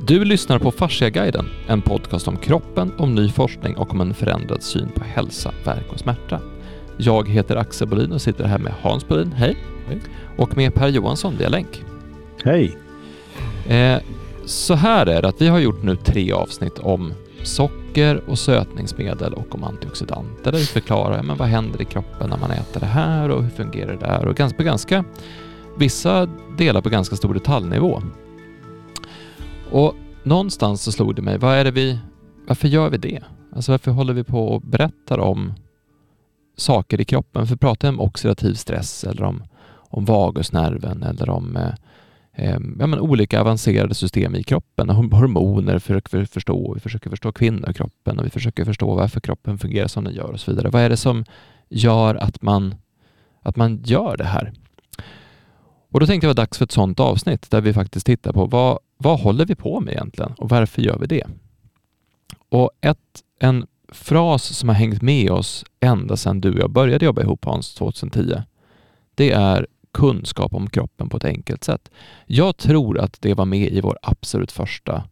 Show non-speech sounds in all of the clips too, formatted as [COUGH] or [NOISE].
Du lyssnar på Fasciaguiden, en podcast om kroppen, om ny forskning och om en förändrad syn på hälsa, värk och smärta. Jag heter Axel Bolin och sitter här med Hans Bolin, hej. Hej. Och med Per Johansson via länk. Hej! Eh, så här är det att vi har gjort nu tre avsnitt om socker och sötningsmedel och om antioxidanter där vi förklarar men vad händer i kroppen när man äter det här och hur fungerar det där och ganska, ganska vissa delar på ganska stor detaljnivå. Och någonstans så slog det mig, vad är det vi, varför gör vi det? Alltså varför håller vi på och berättar om saker i kroppen? För pratar om oxidativ stress eller om, om vagusnerven eller om eh, eh, ja, men olika avancerade system i kroppen. Hormoner försöker vi förstå, vi försöker förstå kvinnokroppen och vi försöker förstå varför kroppen fungerar som den gör och så vidare. Vad är det som gör att man, att man gör det här? Och då tänkte jag att det var dags för ett sådant avsnitt där vi faktiskt tittar på vad, vad håller vi på med egentligen och varför gör vi det? Och ett, en fras som har hängt med oss ända sedan du och jag började jobba ihop Hans 2010, det är kunskap om kroppen på ett enkelt sätt. Jag tror att det var med i vår absolut första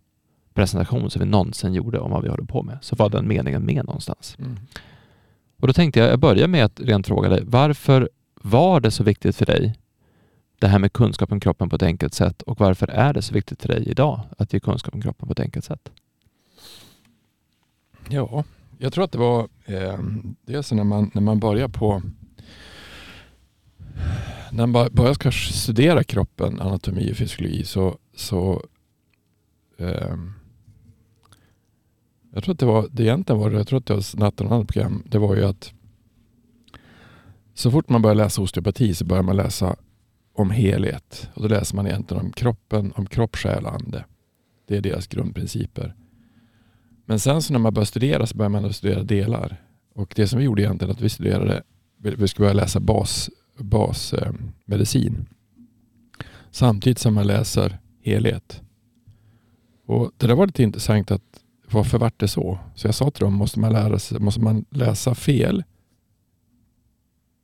presentation som vi någonsin gjorde om vad vi håller på med. Så var den meningen med någonstans. Mm. Och då tänkte jag, jag börjar med att rent fråga dig, varför var det så viktigt för dig det här med kunskap om kroppen på ett enkelt sätt och varför är det så viktigt för dig idag att ge kunskap om kroppen på ett enkelt sätt? Ja, jag tror att det var eh, dels när man, när man börjar på när man börjar ska studera kroppen, anatomi och fysiologi så, så eh, jag tror att det var, det egentligen var det, jag tror att det var natten och annat program, det var ju att så fort man börjar läsa osteopati så börjar man läsa om helhet. Och då läser man egentligen om kroppen, om kropp, själ och ande. Det är deras grundprinciper. Men sen så när man börjar studera så börjar man studera delar. Och det som vi gjorde egentligen att vi studerade, vi skulle börja läsa basmedicin. Bas, eh, samtidigt som man läser helhet. Och det där var lite intressant att varför vart det så? Så jag sa till dem, måste man, lära sig, måste man läsa fel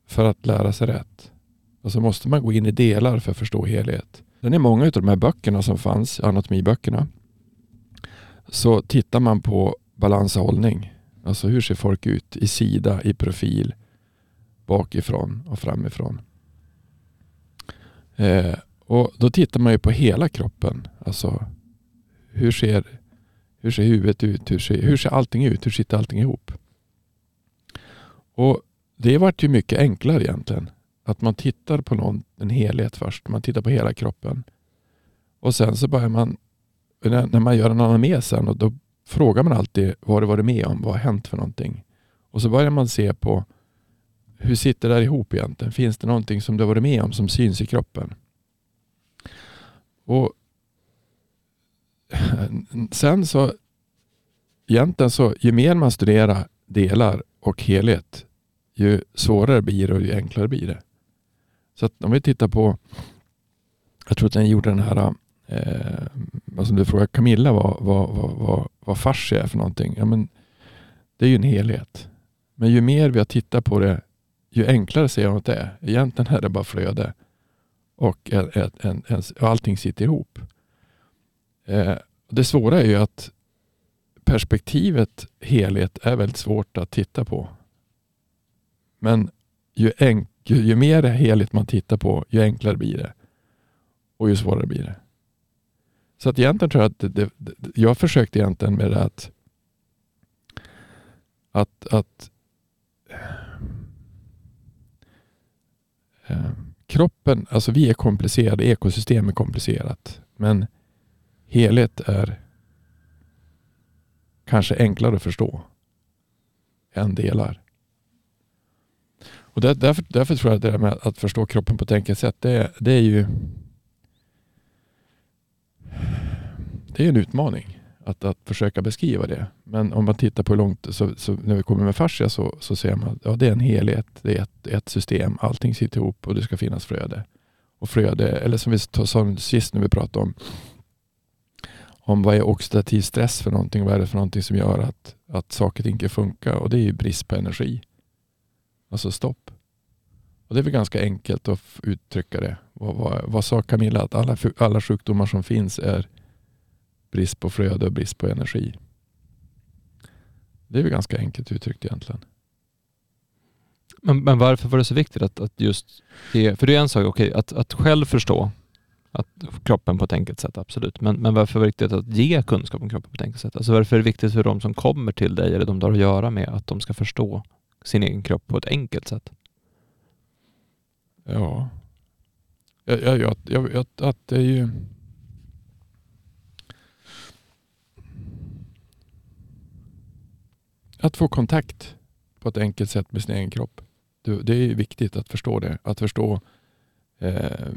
för att lära sig rätt? Och så måste man gå in i delar för att förstå helhet. Sen i många av de här böckerna som fanns, anatomiböckerna, så tittar man på balans och hållning. Alltså hur ser folk ut i sida, i profil, bakifrån och framifrån. Eh, och Då tittar man ju på hela kroppen. Alltså hur ser, hur ser huvudet ut? Hur ser, hur ser allting ut? Hur sitter allting ihop? Och Det vart ju mycket enklare egentligen. Att man tittar på någon, en helhet först. Man tittar på hela kroppen. Och sen så börjar man, när man gör en anamnes sen, och då frågar man alltid vad du varit med om, vad har hänt för någonting? Och så börjar man se på hur sitter det där ihop egentligen? Finns det någonting som du har varit med om som syns i kroppen? Och [LAUGHS] Sen så egentligen så ju mer man studerar delar och helhet ju svårare blir det och ju enklare blir det. Så att om vi tittar på, jag tror att den gjorde den här, eh, alltså du frågar Camilla vad, vad, vad, vad, vad fascia är för någonting. Ja, men det är ju en helhet. Men ju mer vi har tittat på det, ju enklare ser jag att det är. Egentligen är det bara flöde och en, en, en, allting sitter ihop. Eh, det svåra är ju att perspektivet helhet är väldigt svårt att titta på. Men ju, enk, ju, ju mer heligt man tittar på, ju enklare blir det. Och ju svårare blir det. Så att egentligen tror jag att det, det, jag försökte egentligen med det att, att, att eh, eh, kroppen, alltså vi är komplicerade, ekosystem är komplicerat. Men helhet är kanske enklare att förstå än delar. Och där, därför, därför tror jag att det där med att förstå kroppen på ett enkelt sätt, det, det är ju det är en utmaning att, att försöka beskriva det. Men om man tittar på hur långt, så, så när vi kommer med fascia så, så ser man att ja, det är en helhet, det är ett, ett system, allting sitter ihop och det ska finnas flöde. Och flöde, eller som vi sa sist när vi pratade om, om vad är oxidativ stress för någonting, vad är det för någonting som gör att, att saker inte funkar och det är ju brist på energi. Alltså stopp. Och Det är väl ganska enkelt att uttrycka det. Vad, vad, vad sa Camilla? Att alla, alla sjukdomar som finns är brist på flöde och brist på energi. Det är väl ganska enkelt uttryckt egentligen. Men, men varför var det så viktigt att, att just ge, för det är en sak, okej, att, att själv förstå att kroppen på ett enkelt sätt, absolut. Men, men varför var det viktigt att ge kunskap om kroppen på ett enkelt sätt? Alltså varför är det viktigt för de som kommer till dig eller de du har att göra med att de ska förstå sin egen kropp på ett enkelt sätt? Ja, jag, jag, jag, jag, jag att det är ju... Att få kontakt på ett enkelt sätt med sin egen kropp. Det är viktigt att förstå det. Att förstå eh,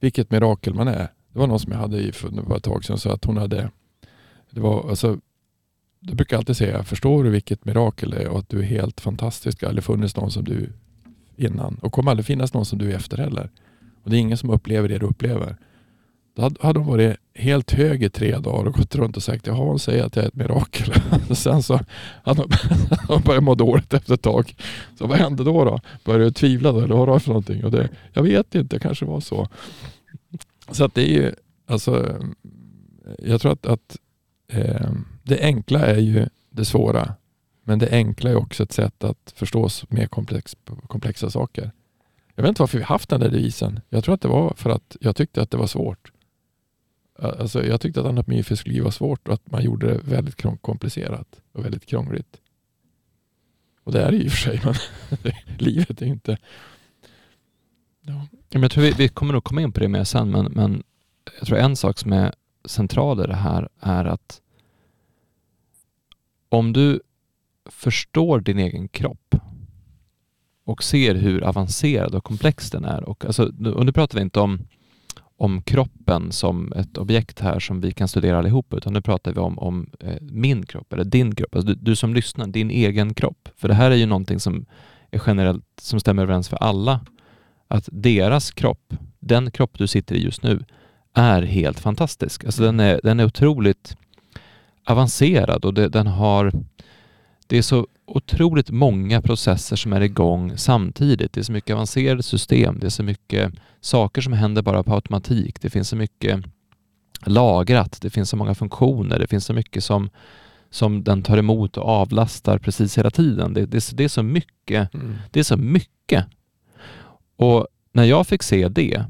vilket mirakel man är. Det var någon som jag hade i för ett tag sedan sa att hon hade, det var alltså, du brukar alltid säga, förstår du vilket mirakel det är och att du är helt fantastisk. Det har aldrig funnits någon som du innan och kommer aldrig finnas någon som du är efter heller. Och det är ingen som upplever det du upplever. Då hade hon varit helt hög i tre dagar och gått runt och sagt jaha hon säger att jag är ett mirakel. [LAUGHS] Sen så hade hon [LAUGHS] börjat må dåligt efter ett tag. Så vad hände då? då? Började du tvivla då eller vad var det för någonting? Och det, jag vet inte, det kanske var så. Så att det är ju, alltså, jag tror att, att eh, det enkla är ju det svåra. Men det enkla är också ett sätt att förstå mer komplex, komplexa saker. Jag vet inte varför vi haft den där devisen. Jag tror att det var för att jag tyckte att det var svårt. Alltså, jag tyckte att anatomifisk liv var svårt och att man gjorde det väldigt komplicerat och väldigt krångligt. Och det är det i och för sig, [LAUGHS] men livet är inte... Ja. Jag tror vi, vi, kommer nog komma in på det mer sen, men, men jag tror en sak som är central i det här är att om du förstår din egen kropp och ser hur avancerad och komplex den är. Och, alltså, och nu pratar vi inte om, om kroppen som ett objekt här som vi kan studera allihop, utan nu pratar vi om, om eh, min kropp eller din kropp. Alltså, du, du, som lyssnar, din egen kropp. För det här är ju någonting som är generellt, som stämmer överens för alla. Att deras kropp, den kropp du sitter i just nu, är helt fantastisk. Alltså den är, den är otroligt avancerad och det, den har det är så otroligt många processer som är igång samtidigt. Det är så mycket avancerade system, det är så mycket saker som händer bara på automatik. Det finns så mycket lagrat, det finns så många funktioner, det finns så mycket som, som den tar emot och avlastar precis hela tiden. Det, det, det är så mycket. Mm. Det är så mycket. Och när jag fick se det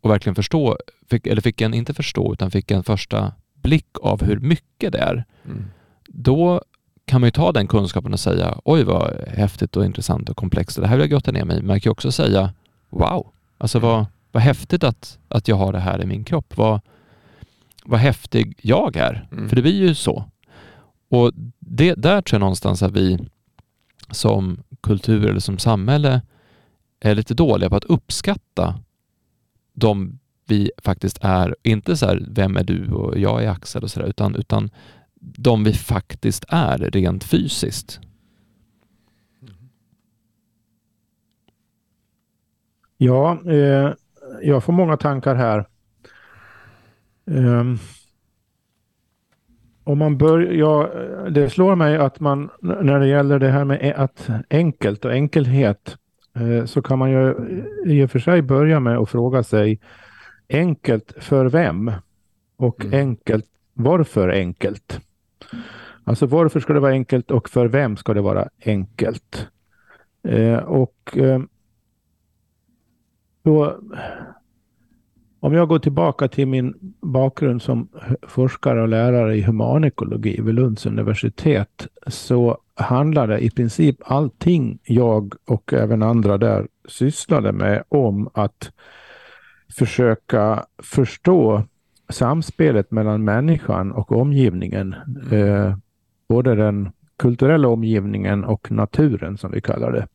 och verkligen förstå, fick, eller fick en, inte förstå, utan fick en första blick av hur mycket det är, mm. då kan man ju ta den kunskapen och säga oj vad häftigt och intressant och komplext det här vill jag grotta ner mig i. Man kan ju också säga wow, alltså mm. vad, vad häftigt att, att jag har det här i min kropp. Vad, vad häftig jag är. Mm. För det blir ju så. Och det, där tror jag någonstans att vi som kultur eller som samhälle är lite dåliga på att uppskatta de vi faktiskt är. Inte så här, vem är du och jag är Axel och sådär, utan, utan de vi faktiskt är rent fysiskt. Ja, eh, jag får många tankar här. Um, om man börjar, ja, det slår mig att man när det gäller det här med att enkelt och enkelhet eh, så kan man ju i och för sig börja med att fråga sig enkelt för vem? Och mm. enkelt, varför enkelt? Alltså varför ska det vara enkelt och för vem ska det vara enkelt? Eh, och eh, då, om jag går tillbaka till min bakgrund som forskare och lärare i humanekologi vid Lunds universitet så handlade i princip allting jag och även andra där sysslade med om att försöka förstå samspelet mellan människan och omgivningen. Eh, både den kulturella omgivningen och naturen som vi kallar det.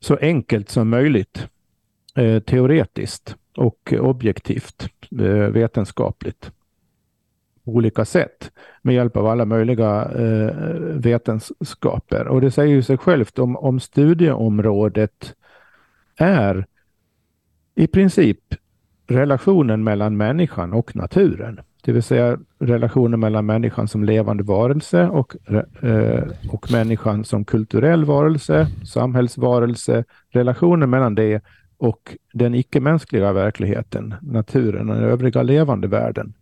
Så enkelt som möjligt. Eh, teoretiskt och objektivt, eh, vetenskapligt. På olika sätt med hjälp av alla möjliga eh, vetenskaper. Och det säger ju sig självt om, om studieområdet är i princip relationen mellan människan och naturen. Det vill säga relationen mellan människan som levande varelse och, eh, och människan som kulturell varelse, samhällsvarelse, relationen mellan det och den icke-mänskliga verkligheten, naturen och den övriga levande världen.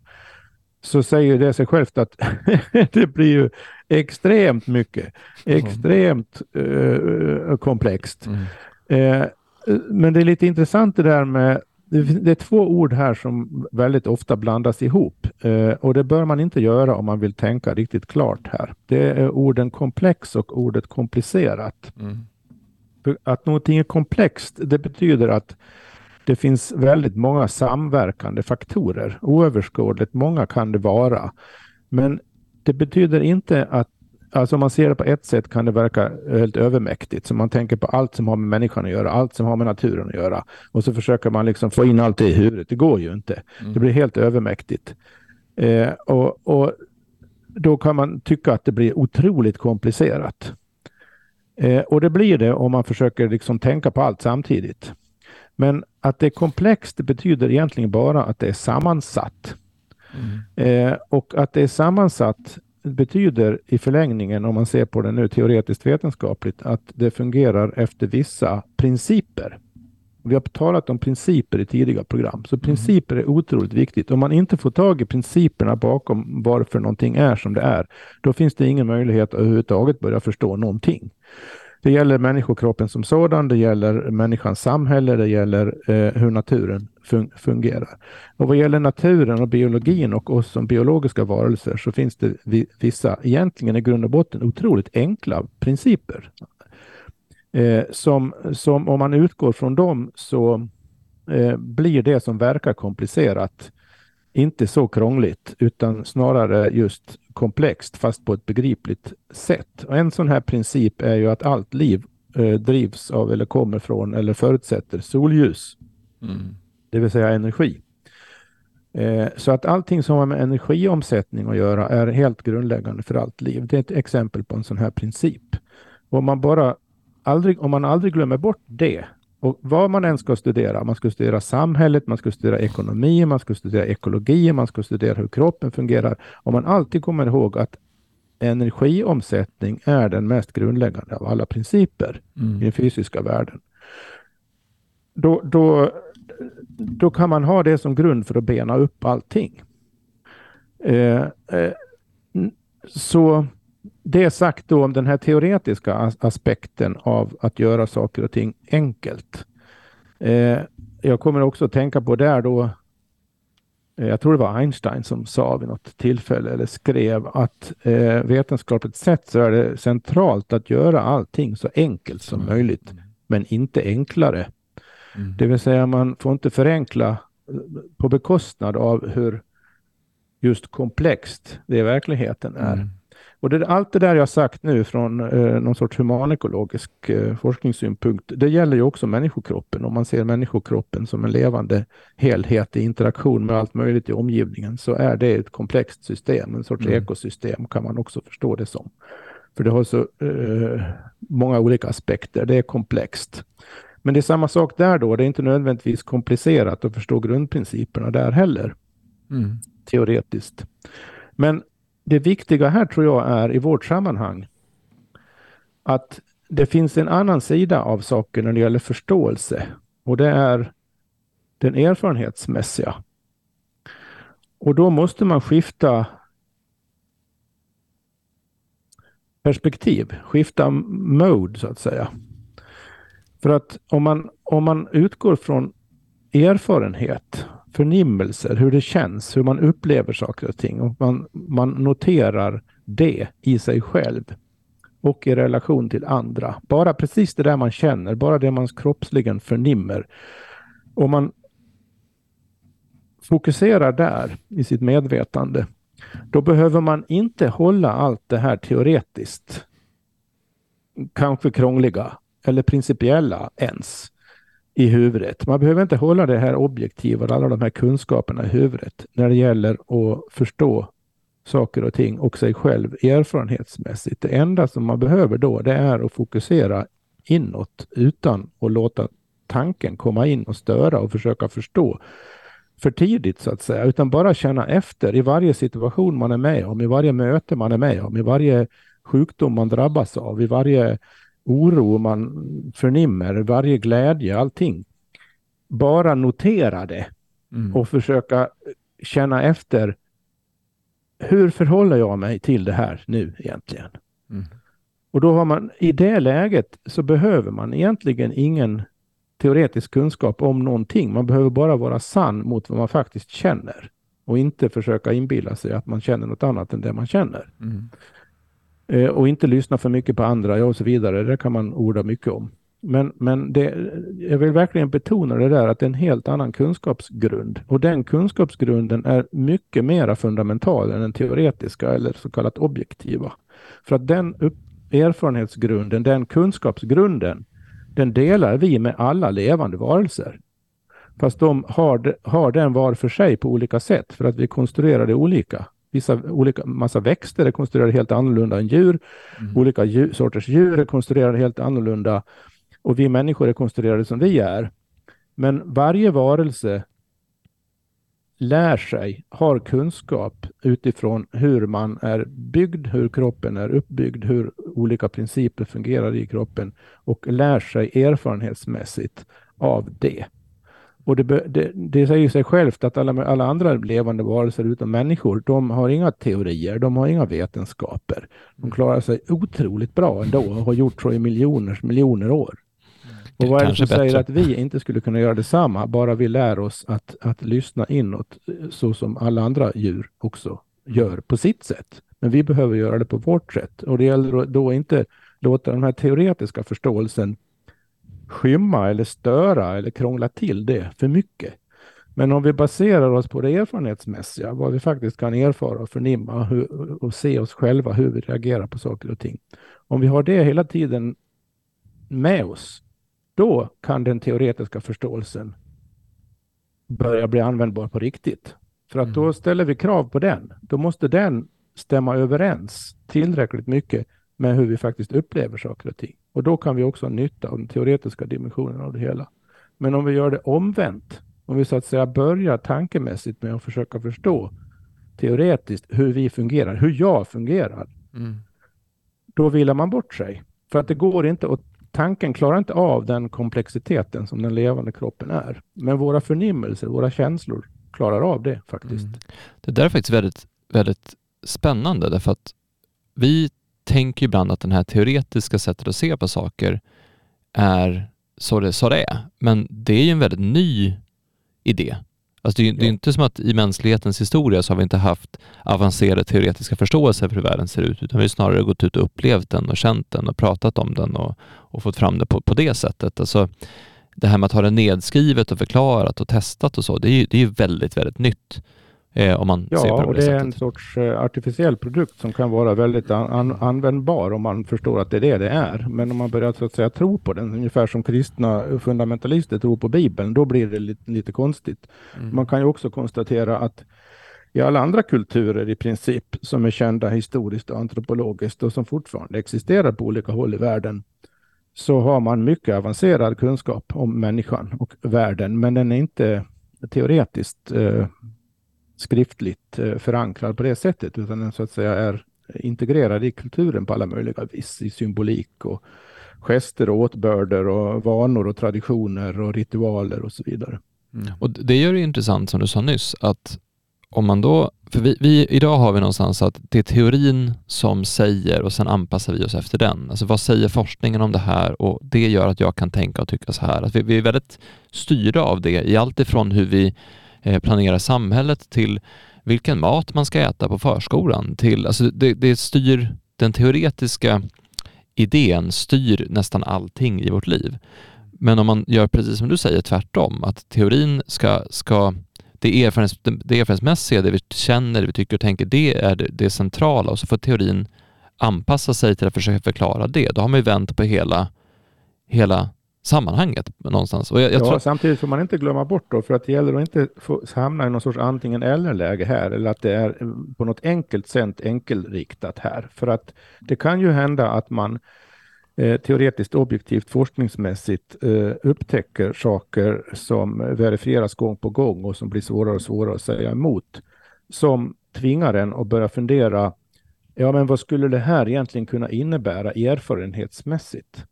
så säger det sig självt att [LAUGHS] det blir ju extremt mycket, extremt uh, komplext. Mm. Uh, men det är lite intressant det där med det är två ord här som väldigt ofta blandas ihop eh, och det bör man inte göra om man vill tänka riktigt klart här. Det är orden komplex och ordet komplicerat. Mm. Att någonting är komplext, det betyder att det finns väldigt många samverkande faktorer. Oöverskådligt många kan det vara. Men det betyder inte att Alltså om man ser det på ett sätt kan det verka helt övermäktigt. Så man tänker på allt som har med människan att göra, allt som har med naturen att göra. Och så försöker man liksom få in allt det i huvudet. Det går ju inte. Mm. Det blir helt övermäktigt. Eh, och, och, då kan man tycka att det blir otroligt komplicerat. Eh, och det blir det om man försöker liksom tänka på allt samtidigt. Men att det är komplext det betyder egentligen bara att det är sammansatt. Mm. Eh, och att det är sammansatt betyder i förlängningen, om man ser på det nu teoretiskt vetenskapligt, att det fungerar efter vissa principer. Vi har talat om principer i tidiga program, så mm. principer är otroligt viktigt. Om man inte får tag i principerna bakom varför någonting är som det är, då finns det ingen möjlighet att överhuvudtaget börja förstå någonting. Det gäller människokroppen som sådan, det gäller människans samhälle, det gäller eh, hur naturen fun fungerar. Och vad gäller naturen och biologin och oss som biologiska varelser så finns det vissa, egentligen i grund och botten, otroligt enkla principer. Eh, som, som om man utgår från dem så eh, blir det som verkar komplicerat inte så krångligt utan snarare just komplext fast på ett begripligt sätt. Och en sån här princip är ju att allt liv eh, drivs av eller kommer från eller förutsätter solljus. Mm. Det vill säga energi. Eh, så att allting som har med energiomsättning att göra är helt grundläggande för allt liv. Det är ett exempel på en sån här princip. Och om man bara aldrig, om man aldrig glömmer bort det och vad man än ska studera, man ska studera samhället, man ska studera ekonomi, man ska studera ekologi, man ska studera hur kroppen fungerar. Om man alltid kommer ihåg att energiomsättning är den mest grundläggande av alla principer mm. i den fysiska världen. Då, då, då kan man ha det som grund för att bena upp allting. Eh, eh, så det sagt då om den här teoretiska aspekten av att göra saker och ting enkelt. Eh, jag kommer också att tänka på där då, eh, jag tror det var Einstein som sa vid något tillfälle eller skrev att eh, vetenskapligt sett så är det centralt att göra allting så enkelt som mm. möjligt, men inte enklare. Mm. Det vill säga man får inte förenkla eh, på bekostnad av hur just komplext det i verkligheten är. Mm. Och det, allt det där jag sagt nu från eh, någon sorts humanekologisk eh, forskningssynpunkt, det gäller ju också människokroppen. Om man ser människokroppen som en levande helhet i interaktion med allt möjligt i omgivningen så är det ett komplext system, en sorts mm. ekosystem kan man också förstå det som. För det har så eh, många olika aspekter, det är komplext. Men det är samma sak där då, det är inte nödvändigtvis komplicerat att förstå grundprinciperna där heller, mm. teoretiskt. Men det viktiga här tror jag är i vårt sammanhang att det finns en annan sida av saken när det gäller förståelse och det är den erfarenhetsmässiga. Och då måste man skifta perspektiv, skifta mode så att säga. För att om man, om man utgår från erfarenhet förnimmelser, hur det känns, hur man upplever saker och ting. Och man, man noterar det i sig själv och i relation till andra. Bara precis det där man känner, bara det man kroppsligen förnimmer. Om man fokuserar där i sitt medvetande, då behöver man inte hålla allt det här teoretiskt, kanske krångliga eller principiella ens i huvudet. Man behöver inte hålla det här objektiva, alla de här kunskaperna i huvudet när det gäller att förstå saker och ting och sig själv erfarenhetsmässigt. Det enda som man behöver då det är att fokusera inåt utan att låta tanken komma in och störa och försöka förstå för tidigt så att säga, utan bara känna efter i varje situation man är med om, i varje möte man är med om, i varje sjukdom man drabbas av, i varje oro man förnimmer, varje glädje, allting. Bara notera det mm. och försöka känna efter hur förhåller jag mig till det här nu egentligen? Mm. Och då har man i det läget så behöver man egentligen ingen teoretisk kunskap om någonting. Man behöver bara vara sann mot vad man faktiskt känner och inte försöka inbilla sig att man känner något annat än det man känner. Mm. Eh, och inte lyssna för mycket på andra och så vidare. Det kan man orda mycket om. Men, men det, jag vill verkligen betona det där att det är en helt annan kunskapsgrund. Och den kunskapsgrunden är mycket mer fundamental än den teoretiska eller så kallat objektiva. För att den upp, erfarenhetsgrunden, den kunskapsgrunden, den delar vi med alla levande varelser. Fast de har, har den var för sig på olika sätt för att vi konstruerar det olika. Vissa olika, massa växter är konstruerade helt annorlunda än djur. Mm. Olika djur, sorters djur är konstruerade helt annorlunda. Och vi människor är konstruerade som vi är. Men varje varelse lär sig, har kunskap utifrån hur man är byggd, hur kroppen är uppbyggd, hur olika principer fungerar i kroppen och lär sig erfarenhetsmässigt av det. Och det, det, det säger sig självt att alla, alla andra levande varelser utom människor, de har inga teorier, de har inga vetenskaper. De klarar sig otroligt bra ändå och har gjort så i miljoners miljoner år. Och vad är det som bättre. säger att vi inte skulle kunna göra detsamma, bara vi lär oss att, att lyssna inåt så som alla andra djur också gör på sitt sätt. Men vi behöver göra det på vårt sätt och det gäller då inte låta den här teoretiska förståelsen skymma eller störa eller krångla till det för mycket. Men om vi baserar oss på det erfarenhetsmässiga, vad vi faktiskt kan erfara och förnimma hur, och se oss själva, hur vi reagerar på saker och ting. Om vi har det hela tiden med oss, då kan den teoretiska förståelsen börja bli användbar på riktigt. För att då mm. ställer vi krav på den. Då måste den stämma överens tillräckligt mycket med hur vi faktiskt upplever saker och ting. Och då kan vi också ha nytta av den teoretiska dimensionen av det hela. Men om vi gör det omvänt, om vi så att säga börjar tankemässigt med att försöka förstå teoretiskt hur vi fungerar, hur jag fungerar, mm. då vilar man bort sig. För att det går inte att tanken klarar inte av den komplexiteten som den levande kroppen är. Men våra förnimmelser, våra känslor klarar av det faktiskt. Mm. Det där är faktiskt väldigt, väldigt spännande därför att vi tänker ibland att den här teoretiska sättet att se på saker är så det, så det är. Men det är ju en väldigt ny idé. Alltså det, är, ja. det är inte som att i mänsklighetens historia så har vi inte haft avancerade teoretiska förståelser för hur världen ser ut, utan vi har snarare gått ut och upplevt den och känt den och pratat om den och, och fått fram det på, på det sättet. Alltså, det här med att ha det nedskrivet och förklarat och testat och så, det är ju det är väldigt, väldigt nytt. Eh, om man ja, ser på det och det sättet. är en sorts eh, artificiell produkt som kan vara väldigt an, an, användbar om man förstår att det är det det är. Men om man börjar så att säga tro på den, ungefär som kristna fundamentalister tror på Bibeln, då blir det lite, lite konstigt. Mm. Man kan ju också konstatera att i alla andra kulturer i princip som är kända historiskt och antropologiskt och som fortfarande existerar på olika håll i världen så har man mycket avancerad kunskap om människan och världen, men den är inte teoretiskt eh, skriftligt eh, förankrad på det sättet, utan den så att säga är integrerad i kulturen på alla möjliga vis, i symbolik och gester och åtbörder och vanor och traditioner och ritualer och så vidare. Mm. Och det gör det intressant som du sa nyss, att om man då, för vi, vi, idag har vi någonstans att det är teorin som säger och sen anpassar vi oss efter den. Alltså vad säger forskningen om det här och det gör att jag kan tänka och tycka så här. Att vi, vi är väldigt styrda av det i allt ifrån hur vi Eh, planera samhället till vilken mat man ska äta på förskolan till, alltså det, det styr den teoretiska idén styr nästan allting i vårt liv. Men om man gör precis som du säger tvärtom, att teorin ska, ska det, erfarenhets, det erfarenhetsmässiga, det vi känner, det vi tycker och tänker, det är det, det centrala och så får teorin anpassa sig till att försöka förklara det. Då har man ju vänt på hela, hela sammanhanget någonstans. Jag, jag ja, tror... Samtidigt får man inte glömma bort då, för att det gäller att inte få hamna i någon sorts antingen eller-läge här, eller att det är på något enkelt sätt enkelriktat här. För att det kan ju hända att man eh, teoretiskt, objektivt, forskningsmässigt eh, upptäcker saker som verifieras gång på gång och som blir svårare och svårare att säga emot, som tvingar en att börja fundera, ja men vad skulle det här egentligen kunna innebära erfarenhetsmässigt?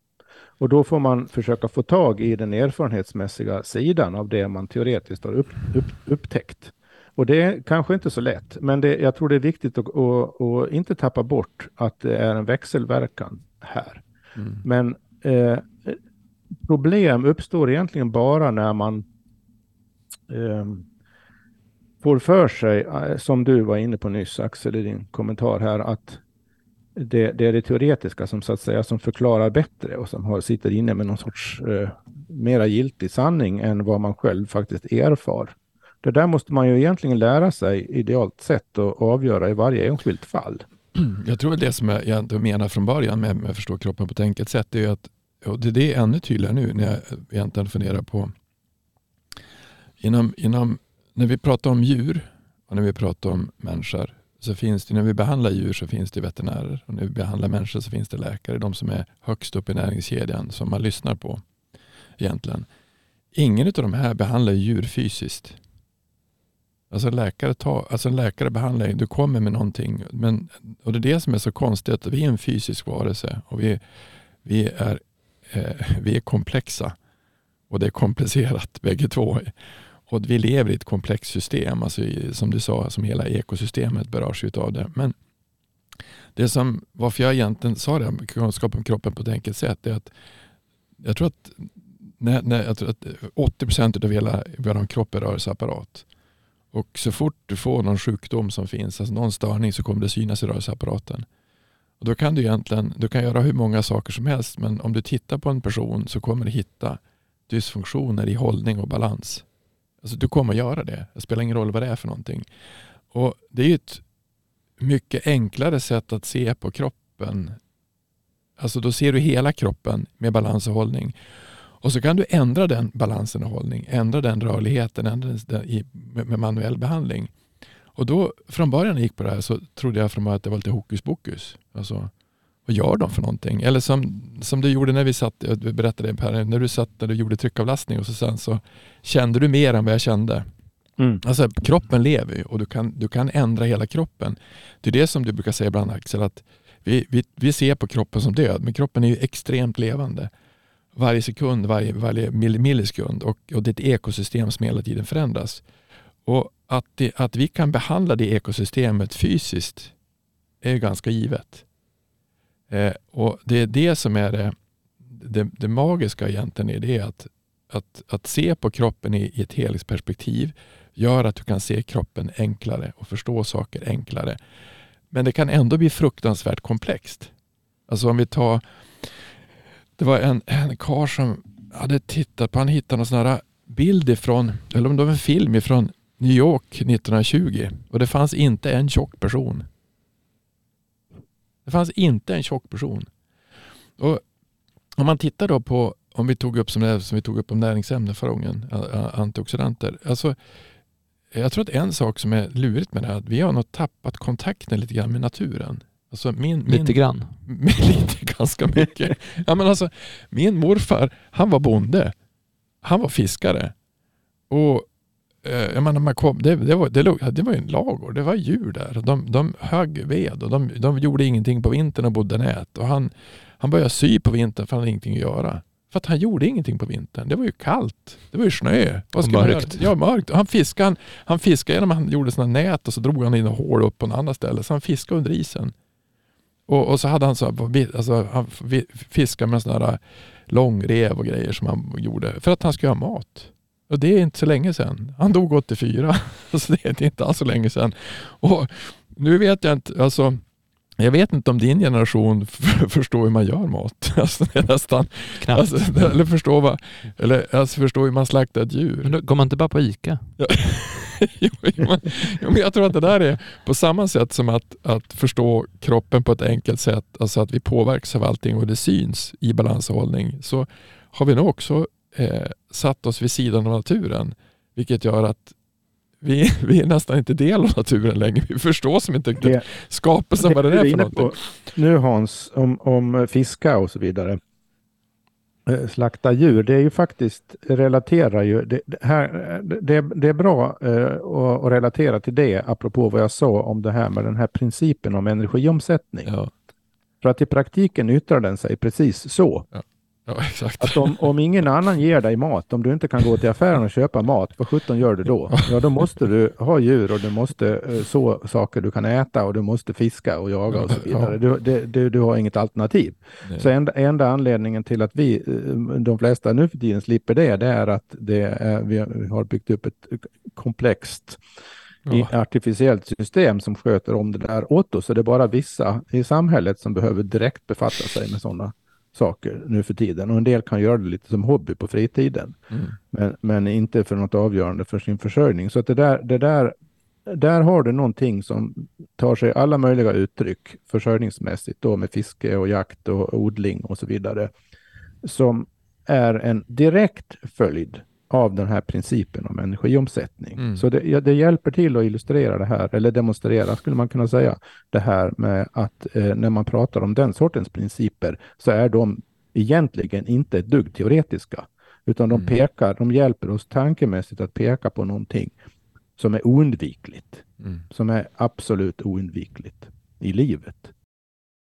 Och då får man försöka få tag i den erfarenhetsmässiga sidan av det man teoretiskt har upp, upp, upptäckt. Och det är kanske inte så lätt, men det, jag tror det är viktigt att, att, att inte tappa bort att det är en växelverkan här. Mm. Men eh, problem uppstår egentligen bara när man eh, får för sig, eh, som du var inne på nyss Axel i din kommentar här, att det, det, är det teoretiska som så att säga som förklarar bättre och som har, sitter inne med någon sorts eh, mera giltig sanning än vad man själv faktiskt erfar. Det där måste man ju egentligen lära sig idealt sett och avgöra i varje enskilt fall. [CLEARS THROAT] Jag tror det som jag menar från början med, med att förstå kroppen på ett enkelt sätt är att, och det, det är ännu tydligare nu när jag egentligen funderar på inom, inom, när vi pratar om djur och när vi pratar om människor så finns det, när vi behandlar djur så finns det veterinärer och när vi behandlar människor så finns det läkare, de som är högst upp i näringskedjan som man lyssnar på egentligen. Ingen av de här behandlar djur fysiskt. Alltså läkare, tar, alltså läkare behandlar, du kommer med någonting. Men, och det är det som är så konstigt, att vi är en fysisk varelse och vi, vi, är, eh, vi är komplexa. Och det är komplicerat bägge två. Och vi lever i ett komplext system, alltså i, som du sa, som hela ekosystemet berörs av det. Men det som, varför jag egentligen sa det, kunskap om kroppen på ett enkelt sätt, är att jag tror att, när, när, jag tror att 80 procent av hela vår kropp är rörelseapparat. Och så fort du får någon sjukdom som finns, alltså någon störning, så kommer det synas i rörelseapparaten. Och då kan du egentligen du kan göra hur många saker som helst, men om du tittar på en person så kommer du hitta dysfunktioner i hållning och balans. Alltså du kommer göra det. Det spelar ingen roll vad det är för någonting. Och Det är ett mycket enklare sätt att se på kroppen. Alltså då ser du hela kroppen med balans och hållning. Och så kan du ändra den balansen och hållning, ändra den rörligheten ändra den i, med manuell behandling. Och då, från början när jag gick på det här så trodde jag från början att det var lite hokus pokus. Alltså, vad gör de för någonting? Eller som, som du gjorde när vi satt, jag berättade Per, när du satt när du gjorde tryckavlastning och så sen så kände du mer än vad jag kände. Mm. Alltså kroppen lever ju och du kan, du kan ändra hela kroppen. Det är det som du brukar säga ibland Axel, att vi, vi, vi ser på kroppen som död, men kroppen är ju extremt levande. Varje sekund, varje, varje millisekund och, och det är ett ekosystem som hela tiden förändras. Och att, det, att vi kan behandla det ekosystemet fysiskt är ganska givet. Eh, och Det är det som är det, det, det magiska egentligen. i det att, att, att se på kroppen i, i ett helhetsperspektiv gör att du kan se kroppen enklare och förstå saker enklare. Men det kan ändå bli fruktansvärt komplext. Alltså om vi tar, det var en, en karl som hade tittat på, han hittade någon sån här bild ifrån, eller om det var en film ifrån New York 1920 och det fanns inte en tjock person. Det fanns inte en tjock person. Och om man tittar då på, om vi tog upp som, det, som vi tog upp om näringsämnen förra gången, antioxidanter. Alltså, jag tror att en sak som är lurigt med det här, att vi har nog tappat kontakten lite grann med naturen. Alltså min, min, lite grann? [LAUGHS] lite, ganska mycket. ja, men alltså, min morfar, han var bonde. Han var fiskare. Och jag menar, man kom, det, det, var, det, det var en lagård, det var djur där. De, de högg ved och de, de gjorde ingenting på vintern och bodde nät. Och han, han började sy på vintern för han hade ingenting att göra. För att han gjorde ingenting på vintern. Det var ju kallt. Det var ju snö. Vad ska mörkt. Ja, mörkt. Han fiskade, han, han fiskade genom han gjorde sådana nät och så drog han in hål upp på något annat ställe. Så han fiskade under isen. Och, och så hade han så alltså, han fiskade med sådana långrev och grejer som han gjorde för att han skulle ha mat. Och det är inte så länge sedan. Han dog 84, [LAUGHS] så det är inte alls så länge sedan. Och nu vet jag inte, alltså, jag vet inte om din generation [LAUGHS] förstår hur man gör mat. [LAUGHS] Alltså, det är nästan, Knappt. Alltså, eller förstår vad, eller alltså, förstår hur man slaktar ett djur. Men då går man inte bara på ICA? Ja. jo, men, men jag tror att det där är på samma sätt som att, att förstå kroppen på ett enkelt sätt, alltså att vi påverkas av allting och det syns i balanshållning, så har vi nog också eh, satt oss vid sidan av naturen. Vilket gör att vi, [LAUGHS] vi är nästan inte del av naturen längre. Vi förstår som inte riktigt skapelsen vad det är för någonting. På, nu Hans, om, om fiska och så vidare. Eh, slakta djur, det är ju faktiskt relaterar ju, det, här, det, det är bra eh, att, relatera till det apropå vad jag sa om det här med den här principen om energiomsättning. Ja. För att i praktiken yttrar den sig precis så. Ja. Ja, [LAUGHS] exakt. Att om, om ingen annan ger dig mat, om du inte kan gå till affären och köpa mat, vad sjutton gör du då? Ja, då måste du ha djur och du måste eh, så saker du kan äta och du måste fiska och jaga och så vidare. Du, det, du, du har inget alternativ. Nej. Så enda, enda anledningen till att vi, eh, de flesta nu för tiden slipper det, det är att det är, vi har byggt upp ett komplext Ja. artificiellt system som sköter om det där åt oss. Så det är bara vissa i samhället som behöver direkt befatta sig med sådana saker nu för tiden. Och en del kan göra det lite som hobby på fritiden. Mm. Men, men inte för något avgörande för sin försörjning. Så att det där, det där, där har du någonting som tar sig alla möjliga uttryck försörjningsmässigt då med fiske och jakt och odling och så vidare. Som är en direkt följd av den här principen om energiomsättning. Mm. Så det, ja, det hjälper till att illustrera det här, eller demonstrera skulle man kunna säga, det här med att eh, när man pratar om den sortens principer så är de egentligen inte ett dugg teoretiska, utan de Mm. pekar, de hjälper oss tankemässigt att peka på någonting som är oundvikligt, Mm. som är absolut oundvikligt i livet.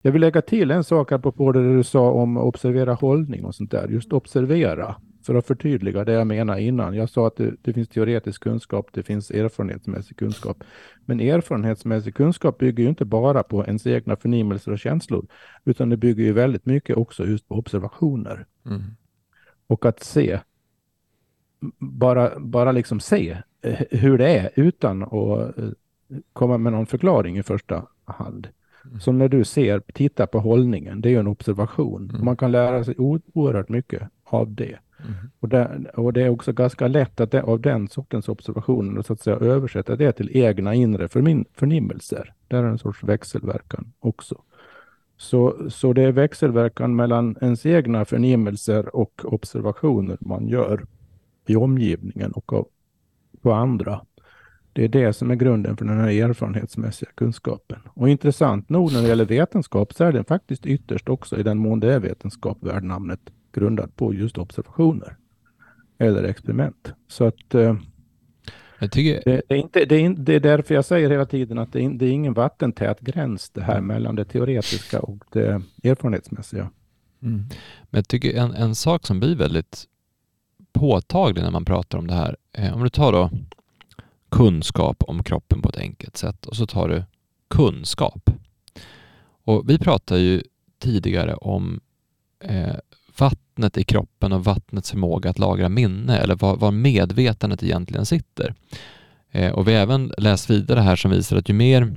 Jag vill lägga till en sak apropå det du sa om observera hållning och sånt där. Just observera, för att förtydliga det jag menar innan. Jag sa att det, det finns teoretisk kunskap, det finns erfarenhetsmässig kunskap. Men erfarenhetsmässig kunskap bygger ju inte bara på ens egna förnimmelser och känslor, utan det bygger ju väldigt mycket också just på observationer Mm. och att se, bara, bara liksom se eh, hur det är utan att eh, komma med någon förklaring i första hand. Mm. Så när du ser, tittar på hållningen, det är ju en observation. Mm. Man kan lära sig oerhört mycket av det. Mm. Och det, och det är också ganska lätt att det, av den sortens observationer så att säga översätta det till egna inre förmin, förnimmelser. Det är en sorts växelverkan också. Så, så det är växelverkan mellan ens egna förnimmelser och observationer man gör i omgivningen och av, på andra. Det är det som är grunden för den här erfarenhetsmässiga kunskapen. Och intressant nog när det gäller vetenskap så är den faktiskt ytterst också i den mån det är vetenskap värd namnet grundad på just observationer eller experiment. Så att eh, Jag tycker, det, det, är inte, det, är, in- det är därför jag säger hela tiden att det är, in- det är ingen vattentät gräns det här mellan det teoretiska och det erfarenhetsmässiga. Mm. men jag tycker en, en sak som blir väldigt påtaglig när man pratar om det här, eh, om du tar då kunskap om kroppen på ett enkelt sätt och så tar du kunskap. Och vi pratade ju tidigare om eh, vattnet i kroppen och vattnets förmåga att lagra minne eller var, var medvetandet egentligen sitter. Eh, och vi har även läst vidare här som visar att ju mer,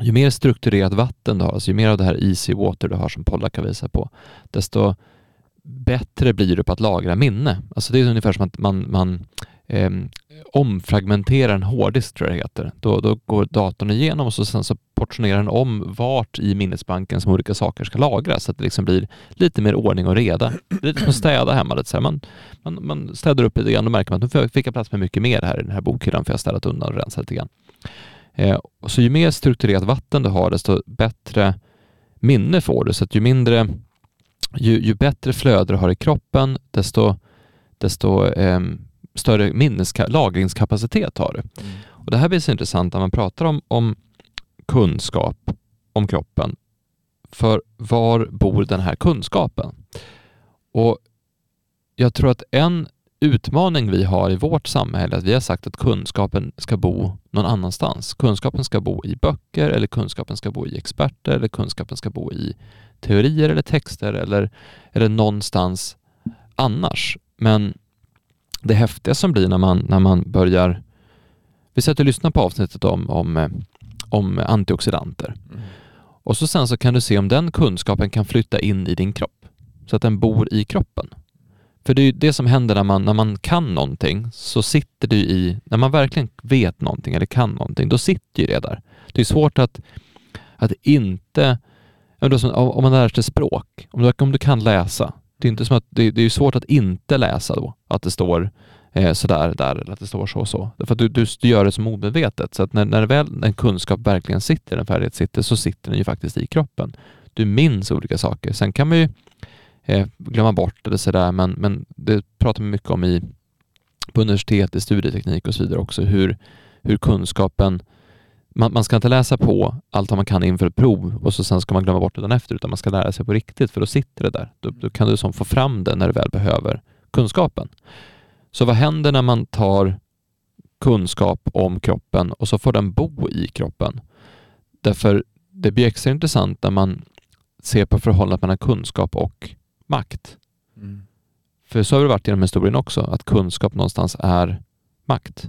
ju mer strukturerat vatten du har, alltså ju mer av det här easy water du har som Pollack har visat på, desto bättre blir du på att lagra minne. Alltså det är ungefär som att man, man eh, omfragmenterar en hårddisk tror jag det heter. Då, då går datorn igenom och så sen så portionerar den om vart i minnesbanken som olika saker ska lagras så att det liksom blir lite mer ordning och reda. Det är lite som att städa hemma. Lite så här. Man, man, man städar upp lite grann och märker man att nu fick jag plats med mycket mer här i den här bokhyllan för jag har städat undan och rensat lite grann. Eh, så ju mer strukturerat vatten du har desto bättre minne får du. Så att ju mindre ju, ju bättre flöde du har i kroppen, desto, desto eh, större minneska- lagringskapacitet har du. Mm. Och det här blir så intressant när man pratar om, om kunskap om kroppen. För var bor den här kunskapen? Och jag tror att en utmaning vi har i vårt samhälle är att vi har sagt att kunskapen ska bo någon annanstans. Kunskapen ska bo i böcker eller kunskapen ska bo i experter eller kunskapen ska bo i teorier eller texter eller, eller någonstans annars. Men det häftiga som blir när man, när man börjar... Vi att du lyssnar på avsnittet om, om, eh, om antioxidanter. Mm. Och så sen så kan du se om den kunskapen kan flytta in i din kropp. Så att den bor i kroppen. För det är ju det som händer när man, när man kan någonting, så sitter det ju i, när man verkligen vet någonting eller kan någonting, då sitter ju det där. Det är svårt att, att inte, om man lär sig språk, om du, om du kan läsa, det är inte som att, det, det är ju svårt att inte läsa då, att det står eh, sådär där eller att det står så och så. För att du, du, du gör det som omedvetet. Så att när, när väl en kunskap verkligen sitter, en färdighet sitter, så sitter den ju faktiskt i kroppen. Du minns olika saker. Sen kan man ju eh, glömma bort eller sådär, men, men det pratar man mycket om i, på universitet, i studieteknik och så vidare också, hur, hur kunskapen man, man ska inte läsa på allt vad man kan inför ett prov och så sen ska man glömma bort det dagen efter, utan man ska lära sig på riktigt, för då sitter det där. Då, då kan du som få fram det när du väl behöver kunskapen. Så vad händer när man tar kunskap om kroppen och så får den bo i kroppen? Därför det blir extra intressant när man ser på förhållandet mellan kunskap och makt. Mm. För så har det varit genom historien också, att kunskap någonstans är makt.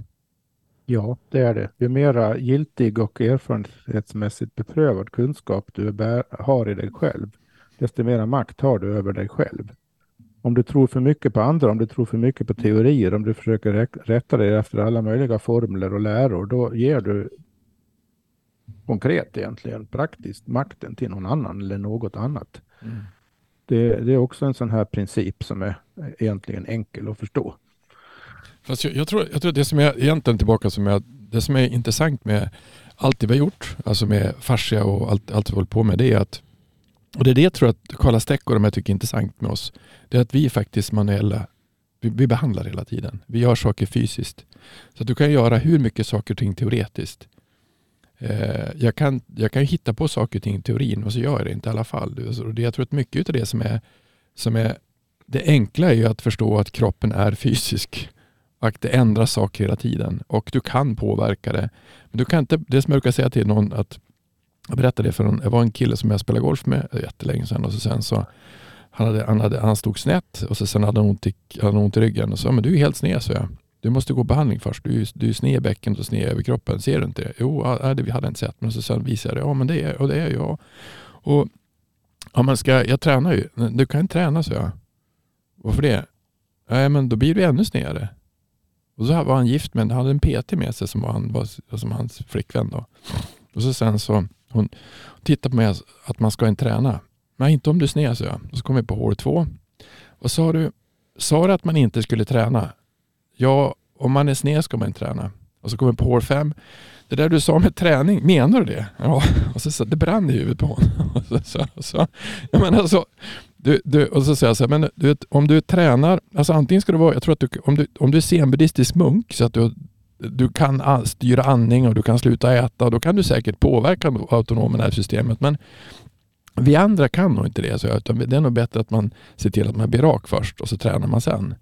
Ja, det är det. Ju mera giltig och erfarenhetsmässigt beprövad kunskap du bär, har i dig själv, desto mera makt har du över dig själv. Om du tror för mycket på andra, om du tror för mycket på teorier, om du försöker rätta dig efter alla möjliga formler och läror, då ger du konkret egentligen, praktiskt, makten till någon annan eller något annat. Mm. Det, det, är också en sån här princip som är egentligen enkel att förstå. Fast jag, jag, tror, jag tror det som är egentligen tillbaka som är, det som är intressant med allt det vi har gjort, alltså med fascia och allt, allt vi håller på med, det är att och det är det jag tror att Karla Steck och de här tycker är intressant med oss. Det är att vi är faktiskt manuella. Vi, vi behandlar hela tiden. Vi gör saker fysiskt. Så att du kan göra hur mycket saker och ting teoretiskt. Eh, jag, kan, jag kan hitta på saker och ting i teorin och så gör jag det inte i alla fall. jag tror att mycket av det som är, som är det enkla är ju att förstå att kroppen är fysisk. Att det ändras saker hela tiden och du kan påverka det. Men du kan inte, det som jag brukar säga till någon att jag berättade det för en, jag var en kille som jag spelade golf med jättelänge sedan och så sen så han, hade, han, hade, han stod snett och så sen hade han ont i, han ont i ryggen och sa men du är helt sned så jag. Du måste gå behandling först. Du är, du är sned i bäckenet och sned över kroppen. Ser du inte det? Jo, ja, det hade jag inte sett. Men så sen visade jag det. Ja, men det är, och det är jag. Och, ja, man ska, jag tränar ju. Du kan inte träna, så jag. Varför det? Nej, men då blir du ännu snedare. Och så var han gift med han hade en PT med sig som var, han, var, som hans flickvän. Då. Och så sen så hon tittade på mig att man ska inte träna. Nej inte om du är sned, så jag. Och så kom vi på hål två. Vad sa du? Sa du att man inte skulle träna? Ja, om man är sned ska man inte träna. Och så kom vi på hål fem. Det där du sa med träning, menar du det? Ja, och så, så det brann i huvudet på honom. [LAUGHS] Och så, så, så. Jag menar, så. Alltså, du, du, och så säger jag så här, men du, om du tränar, alltså antingen ska du vara, jag tror att du, om, du, om du är zenbuddistisk munk så att du, du kan styra andning och du kan sluta äta, då kan du säkert påverka autonoma nervsystemet. Men vi andra kan nog inte det. Så utan det är nog bättre att man ser till att man blir rak först och så tränar man sen.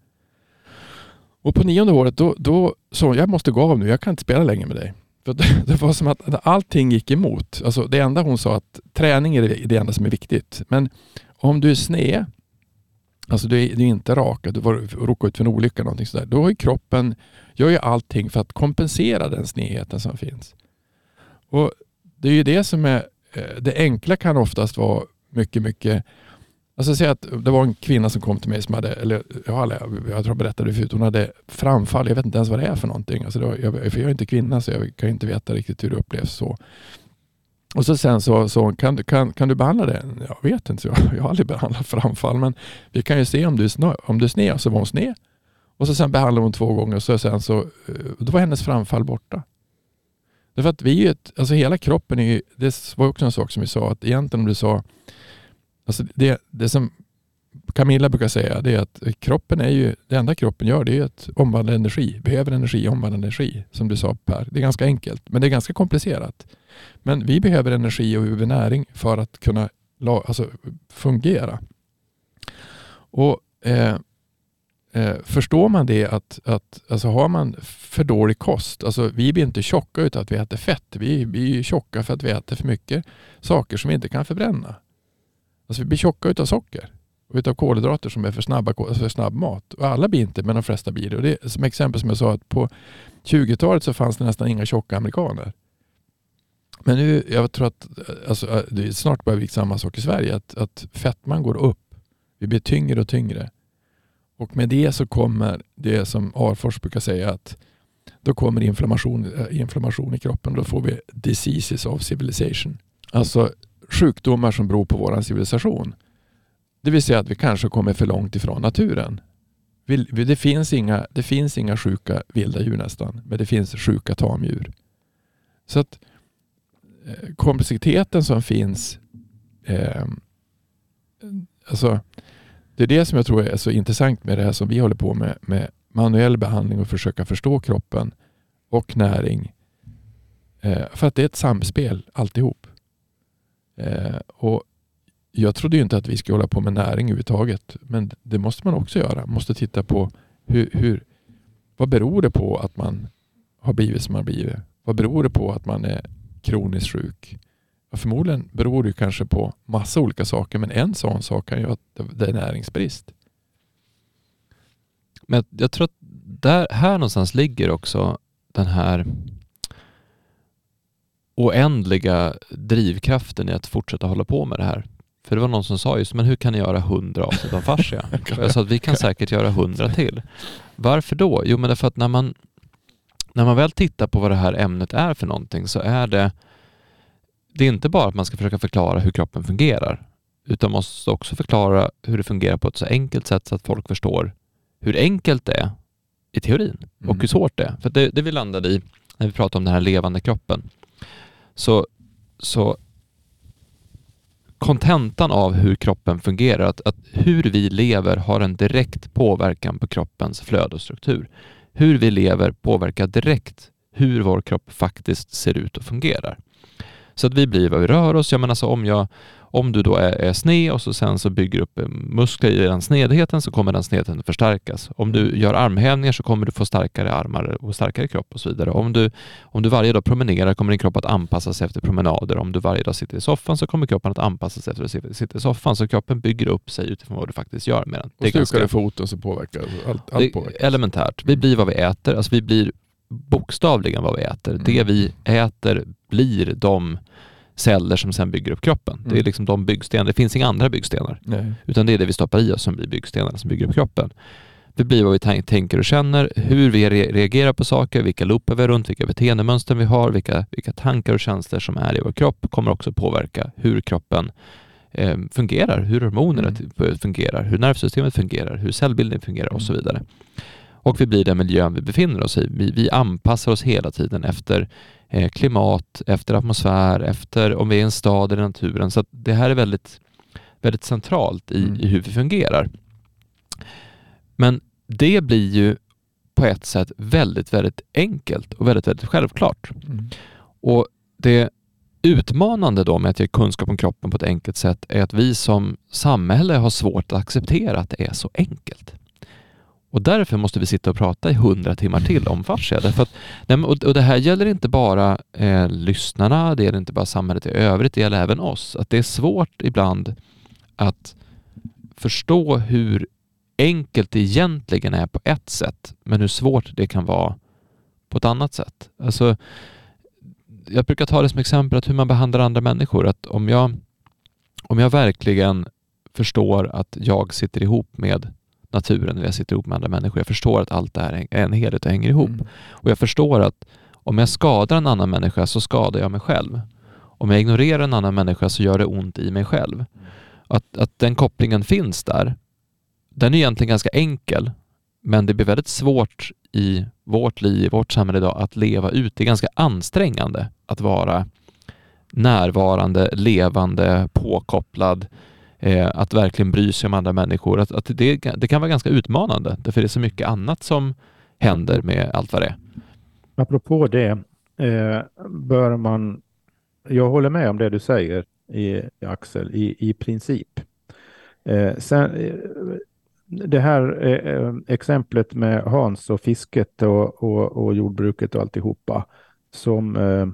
Och på nionde året då, då så jag måste gå av nu, jag kan inte spela längre med dig. För [LAUGHS] det var som att allting gick emot. Alltså det enda hon sa att träning är det enda som är viktigt. Men om du är sned, alltså du är, du är inte rak, du råkar ut för en olycka någonting sådär. Då har ju kroppen, gör ju allting för att kompensera den snedheten som finns. Och Det är ju det som är, eh, det enkla kan oftast vara mycket, mycket Alltså säg att det var en kvinna som kom till mig som hade, eller jag, jag tror jag berättade det förut, hon hade framfall. Jag vet inte ens vad det är för någonting. Alltså var, jag, för jag är inte kvinna så jag kan inte veta riktigt hur det upplevs så. Och så sen så, så kan, kan, kan du behandla det? Jag vet inte, jag, jag har aldrig behandlat framfall men vi kan ju se om du är, snö, om du är sned, så var hon sned. Och så sen behandlade hon två gånger och så sen så, eh, då var hennes framfall borta. Därför att vi är ett, alltså hela kroppen är ju, det var också en sak som vi sa, att egentligen om du sa Alltså det, det som Camilla brukar säga det är att kroppen är ju, det enda kroppen gör det är att omvandla energi. Behöver energi, omvandla energi. Som du sa Per. Det är ganska enkelt men det är ganska komplicerat. Men vi behöver energi och vi behöver näring för att kunna alltså, fungera. Och eh, eh, Förstår man det att, att alltså har man för dålig kost, alltså vi blir inte tjocka utan att vi äter fett. Vi blir tjocka för att vi äter för mycket saker som vi inte kan förbränna. Alltså vi blir tjocka utav socker utav kolhydrater som är för, snabba, för snabb mat. Och alla blir inte, men de flesta blir det. Och det som exempel som jag sa, att på 20-talet så fanns det nästan inga tjocka amerikaner. Men nu, jag tror att eh, alltså, eh, det är snart börjar bli samma sak i Sverige, att, att fettman går upp. Vi blir tyngre och tyngre. Och med det så kommer det som Arfors brukar säga att då kommer inflammation, eh, inflammation i kroppen. Då får vi diseases of civilization. Alltså sjukdomar som beror på vår civilisation. Det vill säga att vi kanske kommer för långt ifrån naturen. Det finns inga, det finns inga sjuka vilda djur nästan, men det finns sjuka tamdjur. Så att eh, komplexiteten som finns, eh, alltså, det är det som jag tror är så intressant med det här som vi håller på med, med manuell behandling och försöka förstå kroppen och näring Eh, för att det är ett samspel alltihop. Eh, och jag trodde ju inte att vi skulle hålla på med näring överhuvudtaget. Men det måste man också göra. Man måste titta på hur, hur, vad beror det på att man har blivit som man har blivit? Vad beror det på att man är kroniskt sjuk? Ja, förmodligen beror det kanske på massa olika saker, men en sån sak kan ju vara att det är näringsbrist. Men jag tror att där, här någonstans ligger också den här oändliga drivkraften i att fortsätta hålla på med det här. För det var någon som sa just, men hur kan ni göra hundra avsnitt om fascia? [LAUGHS] jag sa att vi kan säkert göra hundra till. Varför då? Jo, men därför att när man, när man väl tittar på vad det här ämnet är för någonting så är det, det är inte bara att man ska försöka förklara hur kroppen fungerar, utan man måste också förklara hur det fungerar på ett så enkelt sätt så att folk förstår hur enkelt det är i teorin och Mm. hur svårt det är. För det, det vi landade i när vi pratade om den här levande kroppen, så, så kontentan av hur kroppen fungerar, att, att hur vi lever har en direkt påverkan på kroppens flöde och struktur. Hur vi lever påverkar direkt hur vår kropp faktiskt ser ut och fungerar. Så att vi blir vad vi rör oss. Jag menar så om, jag, om du då är, är sned och så sen så bygger upp eh, muskler i den snedheten så kommer den snedheten förstärkas. Om du gör armhävningar så kommer du få starkare armar och starkare kropp och så vidare. Om du, om du varje dag promenerar kommer din kropp att anpassa sig efter promenader. Om du varje dag sitter i soffan så kommer kroppen att anpassa sig efter att sitta- i soffan. Så kroppen bygger upp sig utifrån vad du faktiskt gör med den. Och stukar du foten så påverkar allt, allt det påverkas. är elementärt. Vi blir vad vi äter. Alltså vi blir bokstavligen vad vi äter. Mm. Det vi äter blir de celler som sen bygger upp kroppen. Det är Mm. liksom de byggstenar. Det finns inga andra byggstenar. Nej. Utan det är det vi stoppar i oss som blir byggstenarna som bygger upp kroppen. Vi blir vad vi tänk- tänker och känner, hur vi re- reagerar på saker, vilka loopar vi är runt, vilka beteendemönster vi har, vilka, vilka tankar och känslor som är i vår kropp kommer också påverka hur kroppen eh, fungerar, hur hormonerna Mm. fungerar, hur nervsystemet fungerar, hur cellbildningen fungerar och så vidare. Och vi blir den miljön vi befinner oss i. Vi, vi anpassar oss hela tiden efter klimat, efter atmosfär, efter om vi är en stad eller naturen. Så det här är väldigt, väldigt centralt i, Mm. i hur vi fungerar. Men det blir ju på ett sätt väldigt, väldigt enkelt och väldigt, väldigt självklart. Mm. Och det utmanande då med att ge kunskap om kroppen på ett enkelt sätt är att vi som samhälle har svårt att acceptera att det är så enkelt. Och därför måste vi sitta och prata i hundra timmar till om fascia. Därför att, och det här gäller inte bara eh, lyssnarna, det gäller inte bara samhället i övrigt, det gäller även oss. Att det är svårt ibland att förstå hur enkelt det egentligen är på ett sätt, men hur svårt det kan vara på ett annat sätt. Alltså, jag brukar ta det som exempel att hur man behandlar andra människor. Att om jag, om jag verkligen förstår att jag sitter ihop med naturen eller jag sitter ihop med andra människor. Jag förstår att allt det här är en helhet och hänger ihop. Mm. Och jag förstår att om jag skadar en annan människa så skadar jag mig själv. Om jag ignorerar en annan människa så gör det ont i mig själv. Att, att den kopplingen finns där, den är egentligen ganska enkel, men det blir väldigt svårt i vårt liv, i vårt samhälle idag, att leva ut. Det är ganska ansträngande att vara närvarande, levande, påkopplad, eh, att verkligen bry sig om andra människor. Att, att det, det kan vara ganska utmanande, därför det är så mycket annat som händer med allt vad det är. Apropå det, eh, bör man... Jag håller med om det du säger, i, Axel, i, i princip. Eh, sen, eh, det här eh, eh, exemplet med Hans och fisket och, och, och jordbruket och alltihopa som, eh,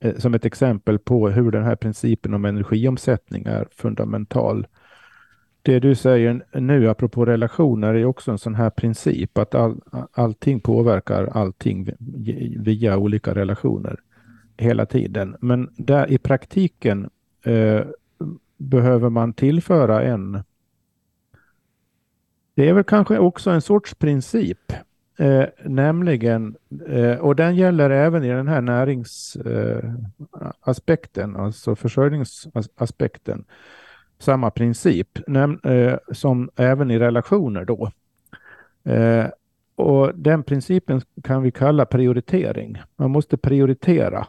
Eh, som ett exempel på hur den här principen om energiomsättning är fundamental. Det du säger nu apropå relationer är också en sån här princip att all, allting påverkar allting via olika relationer hela tiden. Men där i praktiken eh, behöver man tillföra en det är väl kanske också en sorts princip, eh, nämligen, eh, och den gäller även i den här näringsaspekten, eh, alltså försörjningsaspekten, samma princip näm- eh, som även i relationer då. Eh, och den principen kan vi kalla prioritering. Man måste prioritera.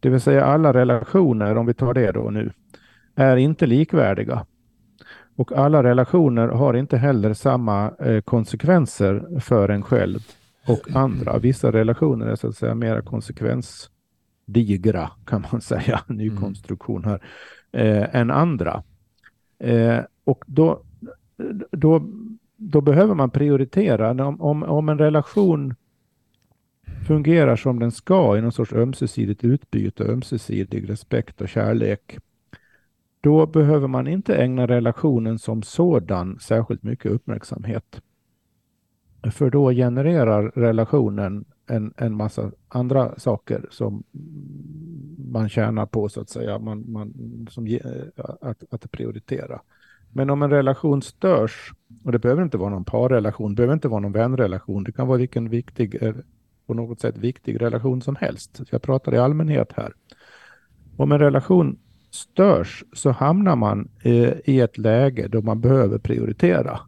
Det vill säga alla relationer, om vi tar det då nu, är inte likvärdiga. Och alla relationer har inte heller samma eh, konsekvenser för en själv och andra. Vissa relationer är så att säga mera konsekvensdigra, kan man [LAUGHS] säga, ny konstruktion här, eh, än andra. Eh, och då, då, då behöver man prioritera. Om, om, om en relation fungerar som den ska i någon sorts ömsesidigt utbyte, ömsesidig respekt och kärlek, då behöver man inte ägna relationen som sådan särskilt mycket uppmärksamhet. För då genererar relationen en, en massa andra saker som man tjänar på så att säga, man, man, som, att, att prioritera. Men om en relation störs, och det behöver inte vara någon parrelation, det behöver inte vara någon vänrelation, det kan vara vilken viktig, eh, på något sätt viktig relation som helst. Jag pratar i allmänhet här. Om en relation störs så hamnar man eh, i ett läge då man behöver prioritera.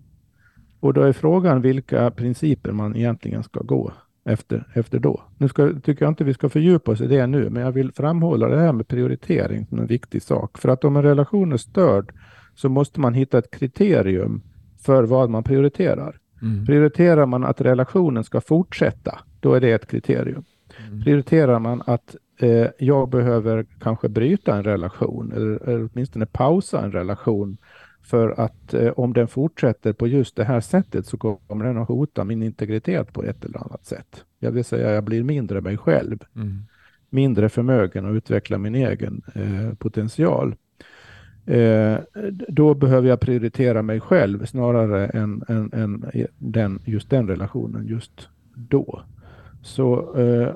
Och då är frågan vilka principer man egentligen ska gå efter, efter då. Nu ska, tycker jag inte vi ska fördjupa oss i det nu, men jag vill framhålla det här med prioritering som en viktig sak. För att om en relation är störd så måste man hitta ett kriterium för vad man prioriterar. Mm. Prioriterar man att relationen ska fortsätta, då är det ett kriterium. Mm. Prioriterar man att eh, jag behöver kanske bryta en relation eller, eller åtminstone pausa en relation för att eh, om den fortsätter på just det här sättet så kommer den att hota min integritet på ett eller annat sätt. Jag vill säga jag blir mindre mig själv. Mm. Mindre förmögen att utveckla min egen eh, potential. Eh, då behöver jag prioritera mig själv snarare än, än, än den, just den relationen just då. Så, eh,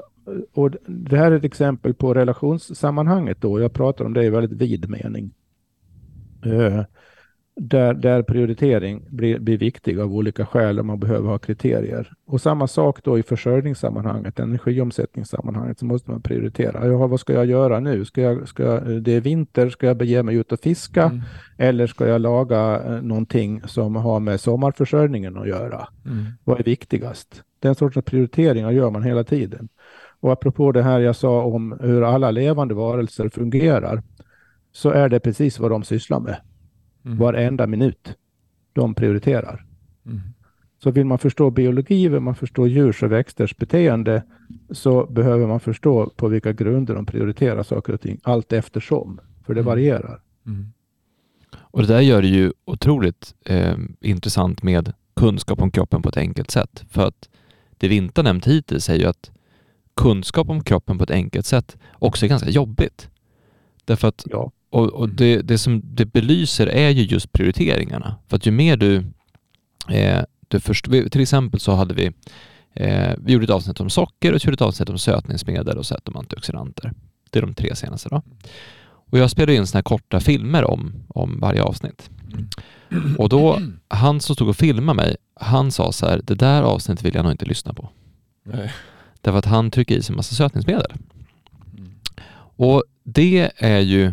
och det här är ett exempel på relationssammanhanget då. Jag pratar om det i väldigt vid mening. Eh, där, där prioritering blir, blir viktig av olika skäl och man behöver ha kriterier. Och samma sak då i försörjningssammanhanget, energiomsättningssammanhanget, så måste man prioritera. Jaha, vad ska jag göra nu? Ska jag, ska jag, det är vinter, ska jag bege mig ut och fiska? Mm. Eller ska jag laga eh, någonting som har med sommarförsörjningen att göra? Mm. Vad är viktigast? Den sortens prioriteringar gör man hela tiden. Och apropå det här jag sa om hur alla levande varelser fungerar, så är det precis vad de sysslar med. Mm. Varenda minut. De prioriterar. Mm. Så vill man förstå biologi, vill man förstå djurs och växters beteende, så behöver man förstå på vilka grunder de prioriterar saker och ting, allt eftersom. För det mm. varierar. Mm. Och det där gör det ju otroligt eh, intressant med kunskap om kroppen på ett enkelt sätt. För att det vi inte har nämnt hittills är ju att kunskap om kroppen på ett enkelt sätt också är ganska jobbigt. Därför att ja. Och, och det, det, som det belyser är ju just prioriteringarna. För att ju mer du, eh, du först, till exempel så hade vi, eh, vi gjorde ett avsnitt om socker och vi gjorde ett avsnitt om sötningsmedel och ett om antioxidanter. Det är de tre senaste då. Och jag spelade in sådana här korta filmer om, om varje avsnitt. Mm. Och då, han som stod och filmade mig, han sa så här, det där avsnittet vill jag nog inte lyssna på. Nej. Därför att han trycker i sig massa sötningsmedel. Mm. Och det är ju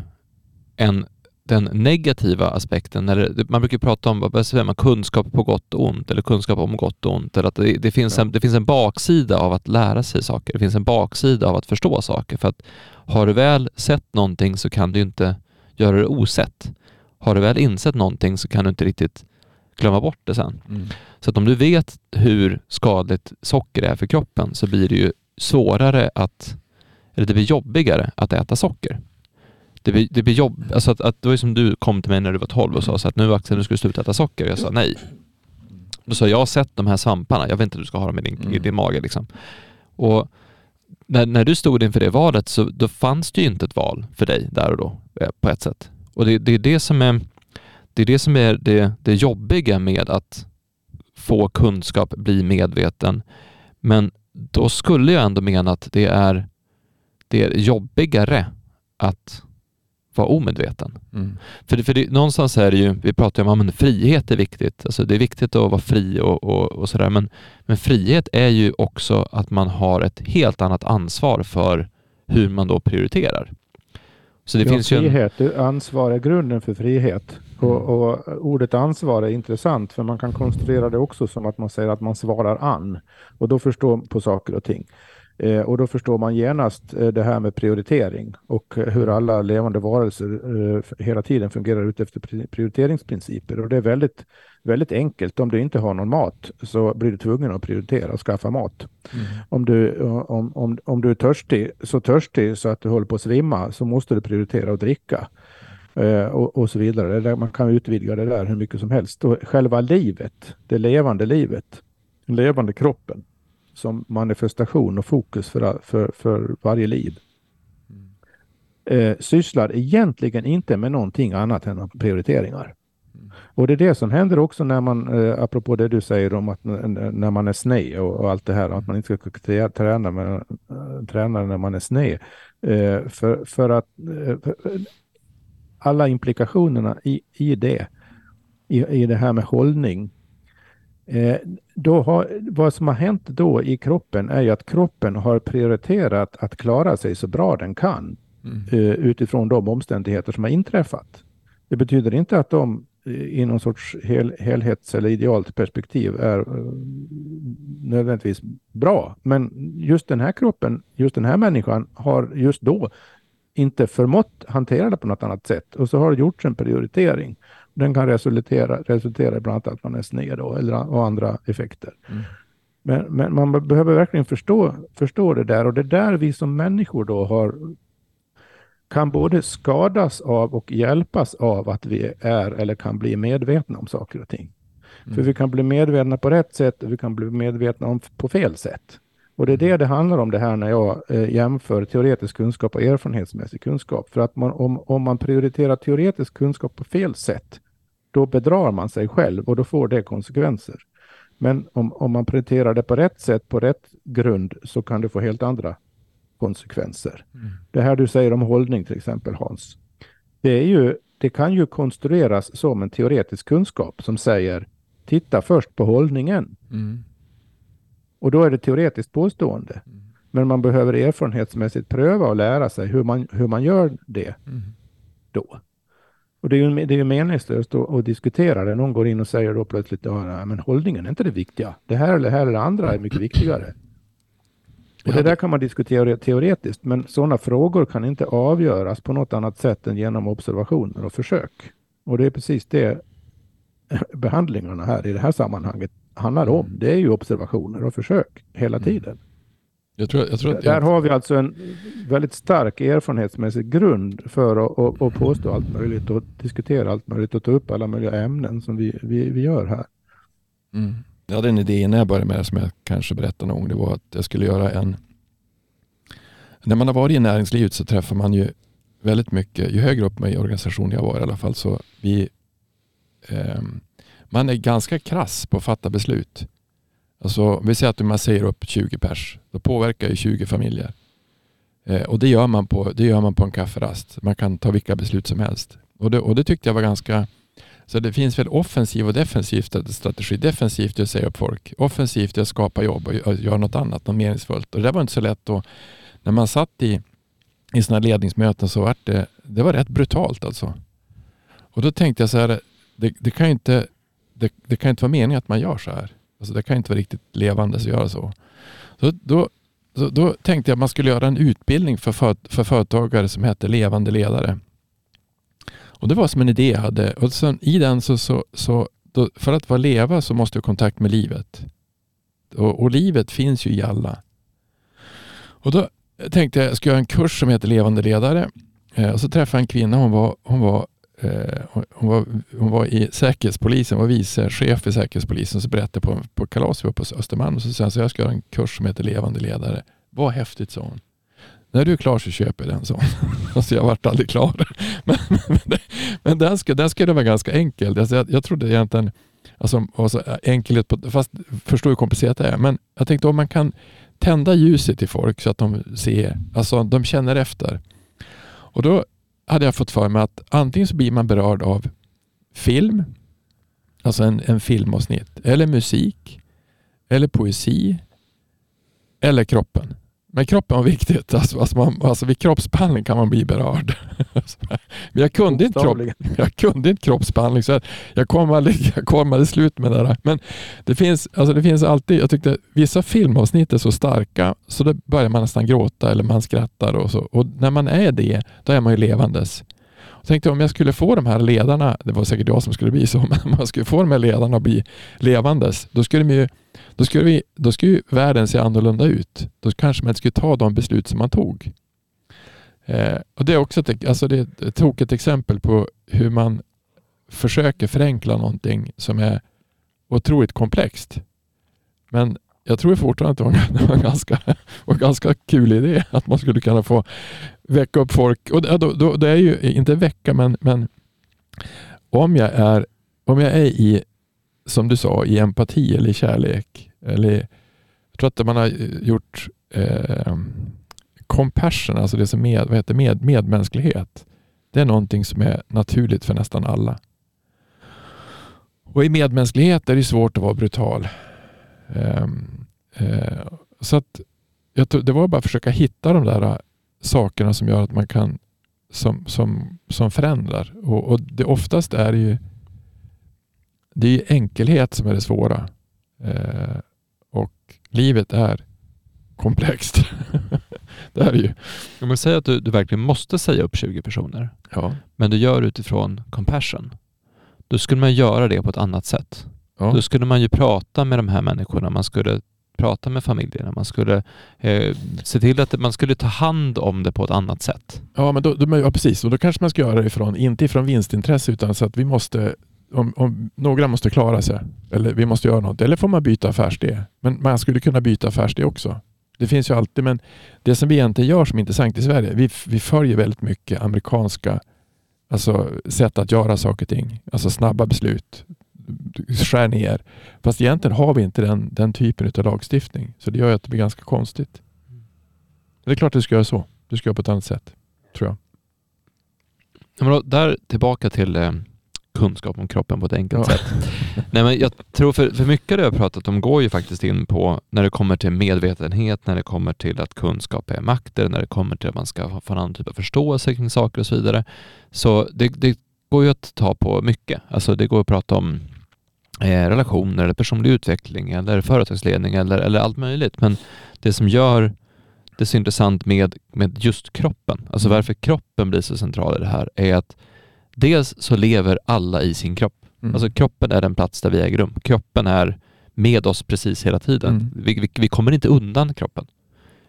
en, den negativa aspekten. När det, man brukar prata om vad säger man, kunskap på gott och ont eller kunskap om gott och ont. Eller att det, det, finns en, det finns en baksida av att lära sig saker. Det finns en baksida av att förstå saker. För att har du väl sett någonting så kan du inte göra det osett. Har du väl insett någonting så kan du inte riktigt glömma bort det sen. Mm. Så att om du vet hur skadligt socker är för kroppen så blir det ju svårare att, eller det blir jobbigare att äta socker. Det blir, det blir jobb, alltså att, att det var som du kom till mig när du var 12 och sa så att nu Axel, nu ska du sluta äta socker. Jag sa nej. Då sa jag, har sett de här svamparna, jag vet inte hur du ska ha dem i din, mm. i din mage liksom. Och när, när du stod inför det valet så då fanns det ju inte ett val för dig där och då eh, på ett sätt. Och det, det är det som är det, är det, som är det, det jobbiga med att få kunskap, bli medveten. Men då skulle jag ändå mena att det är, det är jobbigare att vara omedveten. Mm. För, det, för det, någonstans är det ju, vi pratar ju om att frihet är viktigt, alltså det är viktigt att vara fri och, och, och sådär, men, men frihet är ju också att man har ett helt annat ansvar för hur man då prioriterar. Så det ja, finns frihet, ju en... ansvar är grunden för frihet. Och, mm. och, ordet ansvar är intressant för man kan konstruera det också som att man säger att man svarar an och då förstår på saker och ting. Eh, och då förstår man genast eh, det här med prioritering och eh, hur alla levande varelser hela tiden fungerar utefter prioriteringsprinciper. Och det är väldigt, väldigt enkelt. Om du inte har någon mat så blir du tvungen att prioritera och skaffa mat. Mm. Om, du, om, om, om du är törstig, så törstig så att du håller på att svimma så måste du prioritera att dricka. Och, och, så vidare. Man kan utvidga det där hur mycket som helst. Och själva livet, det levande livet, den levande kroppen som manifestation och fokus för, för, för varje liv. Mm. Eh, sysslar egentligen inte med någonting annat än prioriteringar. Mm. Och det är det som händer också när man, eh, apropå det du säger om att när man är sned och, och allt det här, att man inte ska träna, med, äh, träna när man är sned. Eh, för, för att eh, alla implikationerna i, i det, i, i det här med hållning. Eh, då har, vad som har hänt då i kroppen är ju att kroppen har prioriterat att klara sig så bra den kan mm. eh, utifrån de omständigheter som har inträffat. Det betyder inte att de eh, i någon sorts hel, helhets eller idealt perspektiv är nödvändigtvis bra. Men just den här kroppen, just den här människan har just då inte förmått hantera det på något annat sätt. Och så har det gjorts en prioritering. Den kan resultera, resultera i bland annat att man är sned då, eller, och andra effekter. Mm. Men, men, man behöver verkligen förstå, förstå det där och det är där vi som människor då har kan både skadas av och hjälpas av att vi är eller kan bli medvetna om saker och ting. Mm. För vi kan bli medvetna på rätt sätt och vi kan bli medvetna om på fel sätt. Och det är det det handlar om det här när jag eh, jämför teoretisk kunskap och erfarenhetsmässig kunskap. För att man, om, om man prioriterar teoretisk kunskap på fel sätt, då bedrar man sig själv och då får det konsekvenser. Men om, om man prioriterar det på rätt sätt, på rätt grund, så kan det få helt andra konsekvenser. Mm. Det här du säger om hållning till exempel Hans. Det, är ju, det kan ju konstrueras som en teoretisk kunskap som säger titta först på hållningen. Mm. Och då är det teoretiskt påstående. Mm. Men man behöver erfarenhetsmässigt pröva och lära sig hur man, hur man gör det mm. då. Och det är ju, det är ju meningslöst att, att diskutera det. Någon går in och säger då plötsligt ja, men hållningen är inte det viktiga. Det här eller det här eller det andra är mycket viktigare. Och det där kan man diskutera teoretiskt, men sådana frågor kan inte avgöras på något annat sätt än genom observationer och försök. Och det är precis det behandlingarna här i det här sammanhanget handlar om. Det är ju observationer och försök hela mm. tiden. Jag tror, jag tror Där jag... har vi alltså en väldigt stark erfarenhetsmässig grund för att, att, att påstå allt möjligt och diskutera allt möjligt och ta upp alla möjliga ämnen som vi, vi, vi gör här. Mm. Jag hade en idé innan jag började med det som jag kanske berättade någon gång. Det var att jag skulle göra en... När man har varit i näringslivet så träffar man ju väldigt mycket, ju högre upp i organisationen jag var i alla fall, så vi eh, man är ganska krass på att fatta beslut. Alltså, vi säger att man säger upp 20 pers. Då påverkar ju 20 familjer. Eh, och det gör, man på, det gör man på en kafferast. Man kan ta vilka beslut som helst. Och det, och det tyckte jag var ganska... Så det finns väl offensiv och defensiv strategi. Defensivt är att säga upp folk. Offensivt är att skapa jobb och göra något annat, något meningsfullt. Och det var inte så lätt då. När man satt i, i sådana ledningsmöten så var det, det var rätt brutalt alltså. Och då tänkte jag så här, det, det kan ju inte det, det, kan inte vara meningen att man gör så här. Alltså det kan inte vara riktigt levande att göra så. så då, så då, tänkte jag att man skulle göra en utbildning för, för, för företagare som hette Levande ledare. Och Det var som en idé jag hade. Och sen, I den så, så, så då, för att vara leva så måste du ha kontakt med livet. Och, och, livet finns ju i alla. Och Då tänkte jag att jag skulle göra en kurs som heter Levande ledare. Eh, och så träffade jag en kvinna. Hon var, hon var Eh, Eh, hon, var, hon var i Säkerhetspolisen, var vice chef i Säkerhetspolisen. Så berättade på, på kalas vi var på Östermalm och så sa jag ska göra en kurs som heter Levande ledare. Vad häftigt sa hon. När du är klar så köper jag den, sa hon. [LAUGHS] alltså jag vart aldrig klar. [LAUGHS] men, men, men den, ska, den skulle vara ganska enkel. Alltså jag, jag trodde egentligen, alltså, alltså enkelhet, på, fast förstår hur komplicerat det är. Men jag tänkte om man kan tända ljuset i folk så att de ser, alltså de känner efter. Och då hade jag fått för mig att antingen så blir man berörd av film, alltså en, en filmavsnitt, eller musik, eller poesi, eller kroppen. Men kroppen var viktigt. [LAUGHS] Alltså, alltså, man, alltså vid kroppsbehandling kan man bli berörd. Men [LAUGHS] jag kunde, inte kropp, [LAUGHS] jag kunde inte kroppsbehandling så jag kom aldrig, jag kom aldrig slut med det där. Men det finns, alltså det finns alltid, jag tyckte vissa filmavsnitt är så starka så då börjar man nästan gråta eller man skrattar och så. Och när man är det, då är man ju levandes. Jag tänkte om jag skulle få de här ledarna, det var säkert jag som skulle bli så, men om [LAUGHS] man skulle få de här ledarna att bli levandes, då skulle, de ju, då skulle, vi, då skulle ju världen se annorlunda ut. Då kanske man inte skulle ta de beslut som man tog. Eh, och Det är också ett, alltså det är ett tokigt exempel på hur man försöker förenkla någonting som är otroligt komplext. Men jag tror fortfarande att det var en [LAUGHS] ganska, var en ganska kul idé att man skulle kunna få väcka upp folk. Och då, då, det är ju inte väcka, men, men om jag är om jag är i, som du sa, i empati eller i kärlek. Eller, jag tror att man har gjort eh, compassion, alltså det som med, vad heter med, medmänsklighet. Det är någonting som är naturligt för nästan alla. Och i medmänsklighet är det svårt att vara brutal. Um, uh, så att jag tror, det var bara att försöka hitta de där sakerna som gör att man kan som, som, som förändrar. Och, och det oftast är ju det är enkelhet som är det svåra. Uh, och livet är komplext. [LAUGHS] det är det ju. Om man säger att du, du verkligen måste säga upp 20 personer, ja. men du gör utifrån compassion, då skulle man göra det på ett annat sätt. Ja. Då skulle man ju prata med de här människorna, man skulle prata med familjerna, man skulle eh, se till att man skulle ta hand om det på ett annat sätt. Ja, men då, då, ja, precis. Och då kanske man ska göra det ifrån, inte ifrån vinstintresse, utan så att vi måste om, om, några måste klara sig, eller vi måste göra något, eller får man byta affärsidé. Men man skulle kunna byta affärsidé också. Det finns ju alltid, men det som vi egentligen gör som är intressant i Sverige, vi, vi följer väldigt mycket amerikanska alltså, sätt att göra saker och ting. Alltså snabba beslut, skär ner. Fast egentligen har vi inte den, den typen av lagstiftning. Så det gör att det blir ganska konstigt. Det är klart att du ska göra så. Du ska göra på ett annat sätt, tror jag. Men då, där tillbaka till eh, kunskap om kroppen på ett enkelt ja. sätt. [LAUGHS] Nej, men jag tror för, för mycket av det jag pratat om går ju faktiskt in på när det kommer till medvetenhet, när det kommer till att kunskap är makt, när det kommer till att man ska få en annan typ av förståelse kring saker och så vidare. Så det, det går ju att ta på mycket. Alltså det går att prata om relationer, eller personlig utveckling eller företagsledning eller, eller allt möjligt. Men det som gör det så intressant med, med just kroppen, alltså mm. varför kroppen blir så central i det här, är att dels så lever alla i sin kropp. Mm. Alltså kroppen är den plats där vi äger rum. Kroppen är med oss precis hela tiden. Mm. Vi, vi, vi, kommer inte undan kroppen.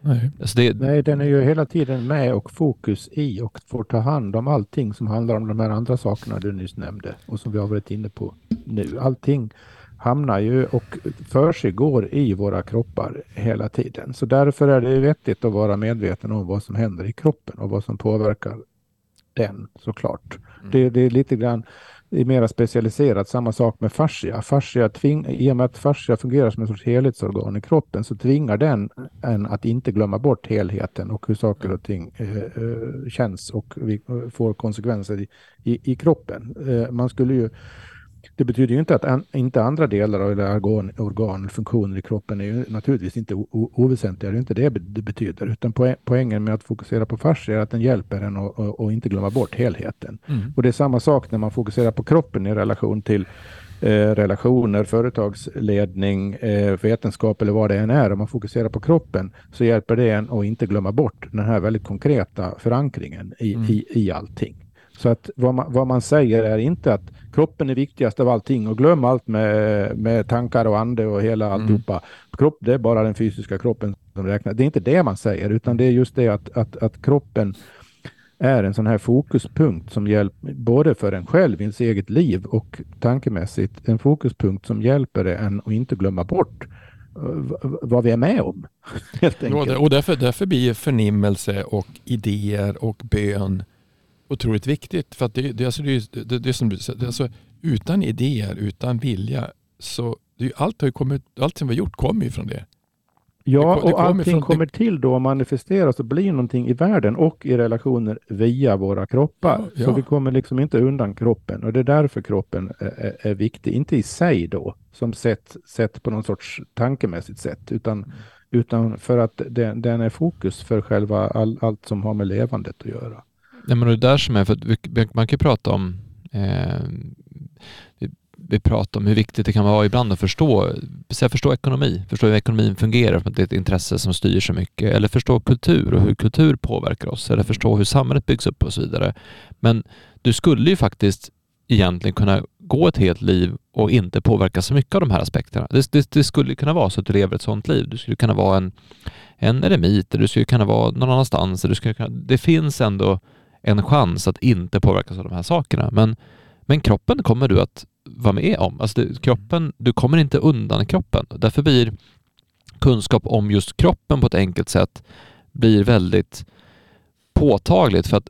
Nej. Alltså det... Nej, den är ju hela tiden med och fokus i och får ta hand om allting som handlar om de här andra sakerna du nyss nämnde och som vi har varit inne på nu. Allting hamnar ju och försiggår i våra kroppar hela tiden. Så därför är det vettigt att vara medveten om vad som händer i kroppen och vad som påverkar den såklart. Mm. Det, det är lite grann är mera specialiserat. Samma sak med fascia. fascia tving, I och med att fascia fungerar som en sorts helhetsorgan i kroppen så tvingar den en att inte glömma bort helheten och hur saker och ting eh, eh känns och vi eh, får konsekvenser i, i, i kroppen. Eh, man skulle ju det betyder ju inte att an, inte andra delar eller organ, organ funktioner i kroppen är ju naturligtvis inte oväsentliga. Det är inte det det betyder. Utan poängen med att fokusera på fascia är att den hjälper en att inte glömma bort helheten. Mm. Och det är samma sak när man fokuserar på kroppen i relation till eh, relationer, företagsledning, eh, vetenskap eller vad det än är. Om man fokuserar på kroppen så hjälper det en att inte glömma bort den här väldigt konkreta förankringen i, mm. i, i allting. Så att vad man, vad man säger är inte att kroppen är viktigast av allting och glöm allt med, med tankar och ande och hela mm. alltihopa. Kropp, det är bara den fysiska kroppen som räknas. Det är inte det man säger, utan det är just det att, att, att kroppen är en sån här fokuspunkt som hjälper både för en själv i ens eget liv och tankemässigt en fokuspunkt som hjälper en att inte glömma bort vad vi är med om. [LAUGHS] Helt enkelt. och därför, därför blir förnimmelse och idéer och bön otroligt viktigt. För att det, det, alltså, det, det, det som du säger, alltså, utan idéer, utan vilja, så det allt, har kommit, allt som vi har gjort kommer ju från det. Ja, och allting kommer till då och manifesteras och blir någonting i världen och i relationer via våra kroppar. Ja, ja. Så vi kommer liksom inte undan kroppen och det är därför kroppen är, är viktig. Inte i sig då, som sett, sett på någon sorts tankemässigt sätt, utan, mm. utan för att den, den, är fokus för själva all, allt som har med levandet att göra. Ja, men det där som är, för man kan ju prata om eh, vi, vi pratar om hur viktigt det kan vara ibland att förstå, förstå ekonomi, förstå hur ekonomin fungerar, för att det är ett intresse som styr så mycket, eller förstå kultur och hur kultur påverkar oss, eller förstå hur samhället byggs upp och så vidare. Men du skulle ju faktiskt egentligen kunna gå ett helt liv och inte påverka så mycket av de här aspekterna. Det, det, det skulle kunna vara så att du lever ett sådant liv. Du skulle kunna vara en, en eremit, du skulle kunna vara någon annanstans. Du skulle kunna, det finns ändå en chans att inte påverkas av de här sakerna. Men, men kroppen kommer du att vara med om. Alltså det, kroppen, du kommer inte undan kroppen. Därför blir kunskap om just kroppen på ett enkelt sätt blir väldigt påtagligt för att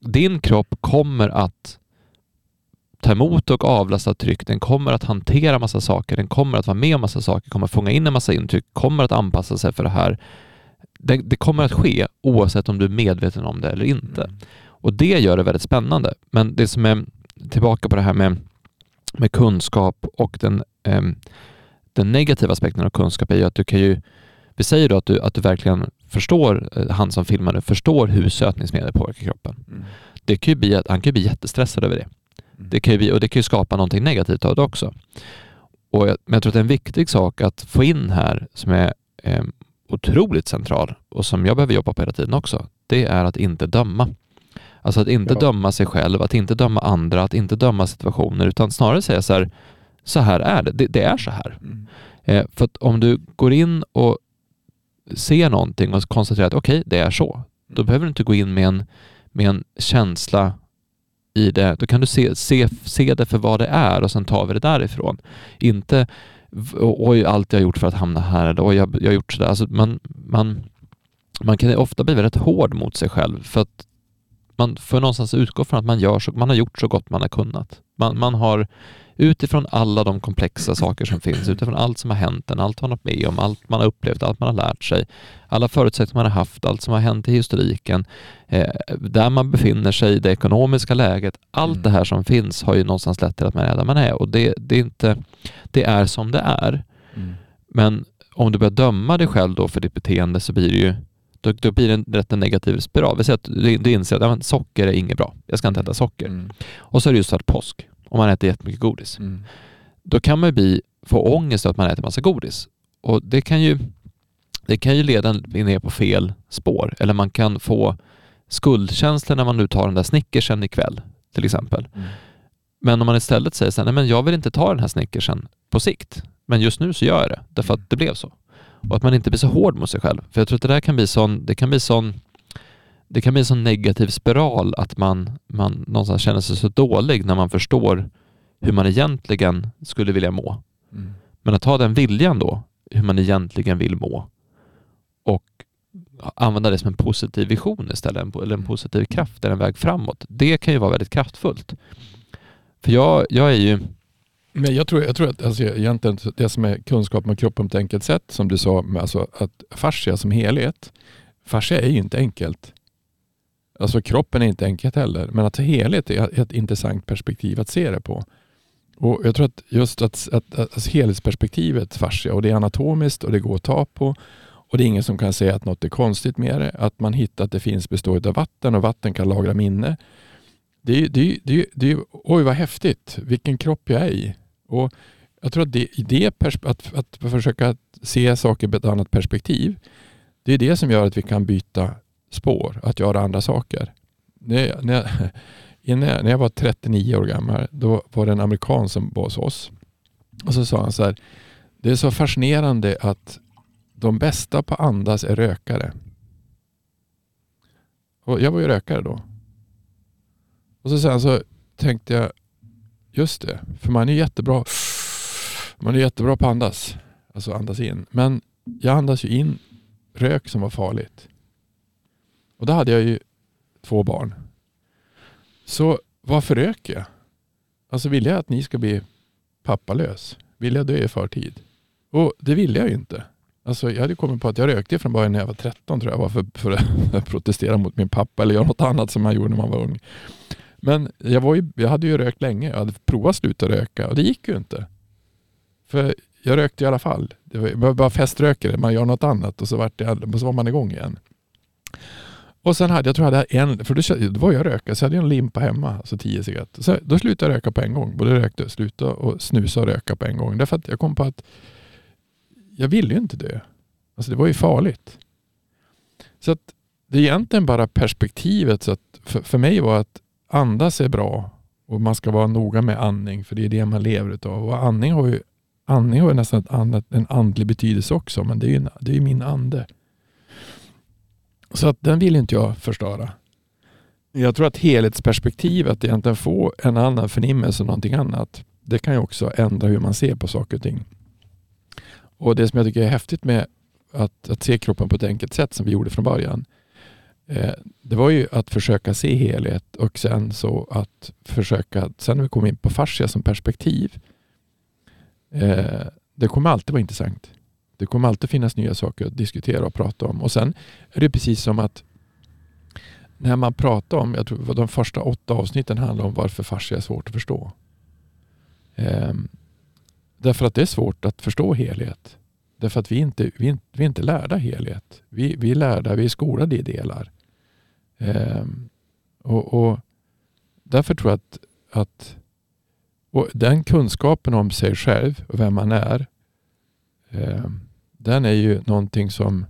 din kropp kommer att ta emot och avlasta tryck. Den kommer att hantera massa saker. Den kommer att vara med om massa saker, kommer att fånga in en massa intryck, kommer att anpassa sig för det här. Det, det kommer att ske oavsett om du är medveten om det eller inte. Mm. Och det gör det väldigt spännande. Men det som är tillbaka på det här med, med kunskap och den, eh, den negativa aspekten av kunskap är ju att du kan ju vi säger då att du, att du verkligen förstår, eh, han som filmar förstår hur sötningsmedel påverkar kroppen. Mm. Det kan ju bli, han kan ju bli jättestressad över det. Mm. Det kan ju, och det kan ju skapa någonting negativt av det också. Och jag, men jag tror att det är en viktig sak att få in här som är eh, otroligt central och som jag behöver jobba på hela tiden också. Det är att inte döma. Alltså att inte ja. döma sig själv, att inte döma andra, att inte döma situationer utan snarare säga så här, så här är det, det, det är så här. Mm. Eh, för att om du går in och ser någonting och konstaterar att okej, okay, det är så, då mm. behöver du inte gå in med en, med en känsla i det. Då kan du se, se, se det för vad det är och sen tar vi det därifrån. Inte oj, allt jag har gjort för att hamna här eller oj, jag, jag har gjort sådär. Alltså man, man, man kan ofta bli väldigt hård mot sig själv för att man får någonstans utgå från att man, gör så, man har gjort så gott man har kunnat. Man, man har utifrån alla de komplexa saker som finns, utifrån allt som har hänt en, allt man har varit med om, allt man har upplevt, allt man har lärt sig, alla förutsättningar man har haft, allt som har hänt i historiken, eh, där man befinner sig, det ekonomiska läget, allt mm. det här som finns har ju någonstans lett till att man är där man är och det, det är inte, det är som det är. Mm. Men om du börjar döma dig själv då för ditt beteende så blir det ju då, då blir det en rätt negativ spiral. Vi säger att du, du inser att ja, socker är inget bra, jag ska inte äta socker. Mm. Och så är det just för att påsk om man äter jättemycket godis. Mm. Då kan man bli, få ångest av att man äter massa godis. Och det kan ju, det kan ju leda ner på fel spår. Eller man kan få skuldkänslor när man nu tar den där snickersen ikväll till exempel. Mm. Men om man istället säger så här, nej men jag vill inte ta den här snickersen på sikt, men just nu så gör jag det, därför att det blev så. Och att man inte blir så hård mot sig själv. För jag tror att det där kan bli sån, det kan bli sån det kan bli en sån negativ spiral att man, man någonstans känner sig så dålig när man förstår hur man egentligen skulle vilja må. Mm. Men att ha den viljan då, hur man egentligen vill må och använda det som en positiv vision istället, eller en mm. positiv kraft eller en väg framåt. Det kan ju vara väldigt kraftfullt. För jag, jag är ju men jag tror, jag tror att alltså, egentligen det som är kunskap om kroppen på ett enkelt sätt, som du sa, med alltså att fascia som helhet, fascia är ju inte enkelt. Alltså kroppen är inte enkelt heller, men att helhet är ett intressant perspektiv att se det på. Och Jag tror att just att, att, att att helhetsperspektivet fascia, och det är anatomiskt och det går att ta på och det är ingen som kan säga att något är konstigt med det. Att man hittar att det finns består av vatten och vatten kan lagra minne. Det är, det, det, det, oj vad häftigt, vilken kropp jag är i. Och jag tror att det, det att, att försöka se saker på ett annat perspektiv, det är det som gör att vi kan byta spår, att göra andra saker. När, när, [LAUGHS] jag, när jag var 39 år gammal, då var det en amerikan som var hos oss. Och så sa han så här, det är så fascinerande att de bästa på andas är rökare. Och jag var ju rökare då. Och så sen så tänkte jag, just det, för man är jättebra man är jättebra på att andas. Alltså andas in. Men jag andas ju in rök som var farligt. Och då hade jag ju två barn. Så varför röker jag? Alltså vill jag att ni ska bli pappalös? Vill jag dö i förtid? Och det ville jag ju inte. Alltså jag hade kommit på att jag rökte från början när jag var 13 tror jag var för, för att [LAUGHS] protestera mot min pappa eller göra något annat som man gjorde när man var ung. Men jag, var ju, jag hade ju rökt länge. Jag hade provat att sluta röka och det gick ju inte. För jag rökte i alla fall. Det var bara feströkare, man gör något annat och så, vart det, så var man igång igen. Och sen hade jag tror jag hade en, för då, då var jag röka, så hade jag en limpa hemma, alltså tio cigaretter. Så då slutade jag röka på en gång. Både rökte, sluta och snusa och röka på en gång. Därför att jag kom på att jag ville ju inte dö. Alltså det var ju farligt. Så att det är egentligen bara perspektivet. Så att för, för mig var att andas är bra och man ska vara noga med andning för det är det man lever utav. Och andning har ju, andning har ju nästan ett annat, en andlig betydelse också men det är ju det är min ande. Så att den vill inte jag förstöra. Jag tror att helhetsperspektivet, egentligen få en annan förnimmelse någonting annat, det kan ju också ändra hur man ser på saker och ting. Och det som jag tycker är häftigt med att, att se kroppen på ett enkelt sätt som vi gjorde från början, Eh, det var ju att försöka se helhet och sen så att försöka, sen när vi kom in på fascia som perspektiv, eh, det kommer alltid vara intressant. Det kommer alltid finnas nya saker att diskutera och prata om. Och sen är det precis som att när man pratar om, jag tror de första åtta avsnitten handlar om varför fascia är svårt att förstå. Ehm, därför att det är svårt att förstå helhet. Därför att vi inte, vi, vi är inte lärda helhet. Vi, vi är lärda, vi är skolade i delar. Ehm, och, och, Därför tror jag att, att den kunskapen om sig själv och vem man är ehm, den är ju någonting som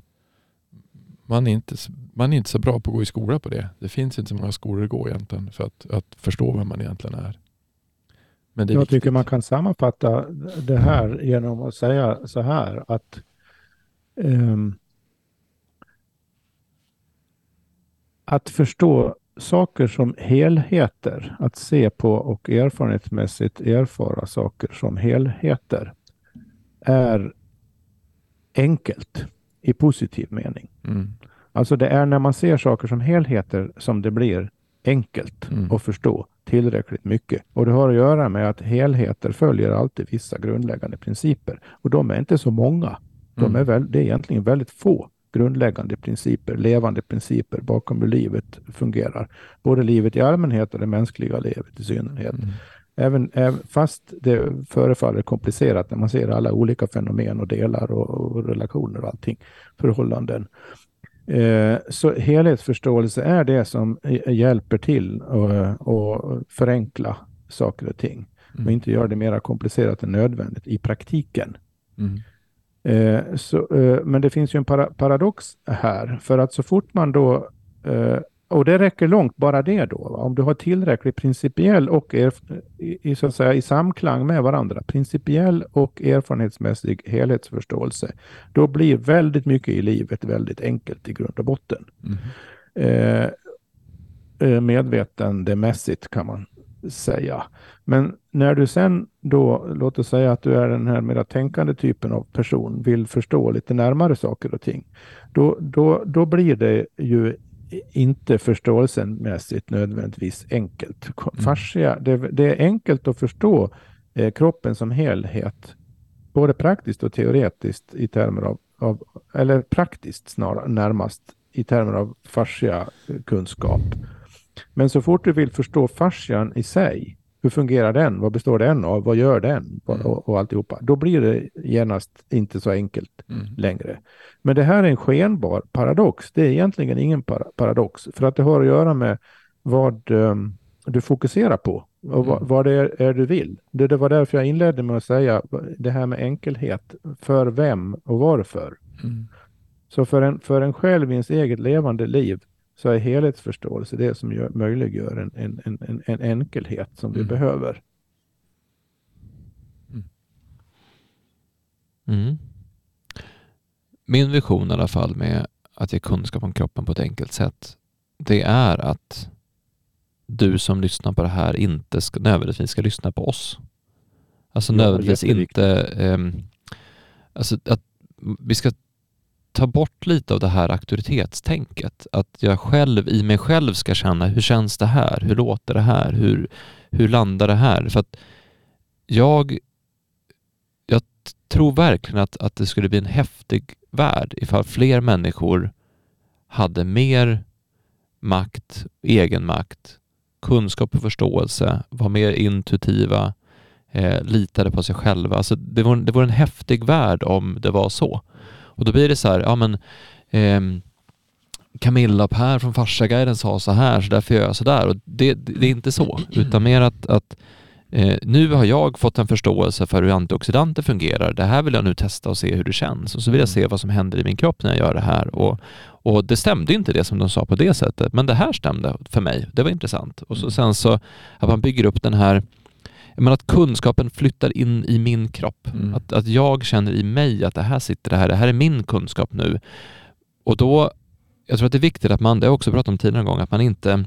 man inte, man är inte så bra på att gå i skola på det. Det finns inte så många skolor att gå egentligen för att, att förstå vem man egentligen är. Men är Jag viktigt. tycker man kan sammanfatta det här genom att säga så här att um, att förstå saker som helheter, att se på och erfarenhetsmässigt erfara saker som helheter är enkelt i positiv mening. Mm. Alltså det är när man ser saker som helheter som det blir enkelt mm. att förstå tillräckligt mycket. Och det har att göra med att helheter följer alltid vissa grundläggande principer. Och de är inte så många. De mm. är väl, det är egentligen väldigt få grundläggande principer, levande principer bakom hur livet fungerar. Både livet i allmänhet och det mänskliga livet i synnerhet. Mm. Även, fast det förefaller komplicerat när man ser alla olika fenomen och delar och, och relationer och allting, förhållanden. Eh, så helhetsförståelse är det som hjälper till att förenkla saker och ting. Mm. Och inte göra det mer komplicerat än nödvändigt i praktiken. Mm. Eh, så, eh, men det finns ju en para paradox här, för att så fort man då eh, och det räcker långt, bara det då. Va? Om du har tillräckligt principiell och i, i, så att säga, i samklang med varandra, principiell och erfarenhetsmässig helhetsförståelse, då blir väldigt mycket i livet väldigt enkelt i grund och botten. Mm. Medvetandemässigt kan man säga. Men när du sen då, låt oss säga att du är den här mera tänkande typen av person, vill förstå lite närmare saker och ting, då, då, då blir det ju inte förståelsemässigt nödvändigtvis enkelt. Mm. Fascia, det, det, är enkelt att förstå eh, kroppen som helhet, både praktiskt och teoretiskt i termer av, av eller praktiskt snarare närmast i termer av fascia kunskap. Men så fort du vill förstå fascian i sig, hur fungerar den? Vad består den av? Vad gör den? Mm. Och, och alltihopa. Då blir det genast inte så enkelt mm. längre. Men det här är en skenbar paradox. Det är egentligen ingen paradox. För att det har att göra med vad um, du fokuserar på. Och vad, mm. vad det är, är, du vill. Det, det, var därför jag inledde med att säga det här med enkelhet. För vem och varför? Mm. Så för en, för en själv i ens eget levande liv så är helhetsförståelse det som gör, möjliggör en, en, en, en enkelhet som mm. vi behöver. Mm. mm. Min vision i alla fall med att ge kunskap om kroppen på ett enkelt sätt, det är att du som lyssnar på det här inte ska, nödvändigtvis ska lyssna på oss. Alltså ja, nödvändigtvis inte... Eh, alltså att vi ska ta bort lite av det här auktoritetstänket. Att jag själv i mig själv ska känna, hur känns det här? Hur låter det här? Hur, hur landar det här? För att jag, jag tror verkligen att, att det skulle bli en häftig värld ifall fler människor hade mer makt, egen makt, kunskap och förståelse, var mer intuitiva, eh, litade på sig själva. Alltså det, vore, det vore en häftig värld om det var så. Och då blir det så här, ja men eh, Camilla och Per från Farsaguiden sa så här, så därför gör jag så där. Och det, det är inte så, utan mer att, att eh, nu har jag fått en förståelse för hur antioxidanter fungerar. Det här vill jag nu testa och se hur det känns. Och så vill jag se vad som händer i min kropp när jag gör det här. Och, och det stämde inte det som de sa på det sättet, men det här stämde för mig. Det var intressant. Och så sen så att man bygger upp den här men att kunskapen flyttar in i min kropp. Mm. Att, att jag känner i mig att det här sitter det här, det här är min kunskap nu. Och då, jag tror att det är viktigt att man, det har jag också pratat om tidigare en gång, att man inte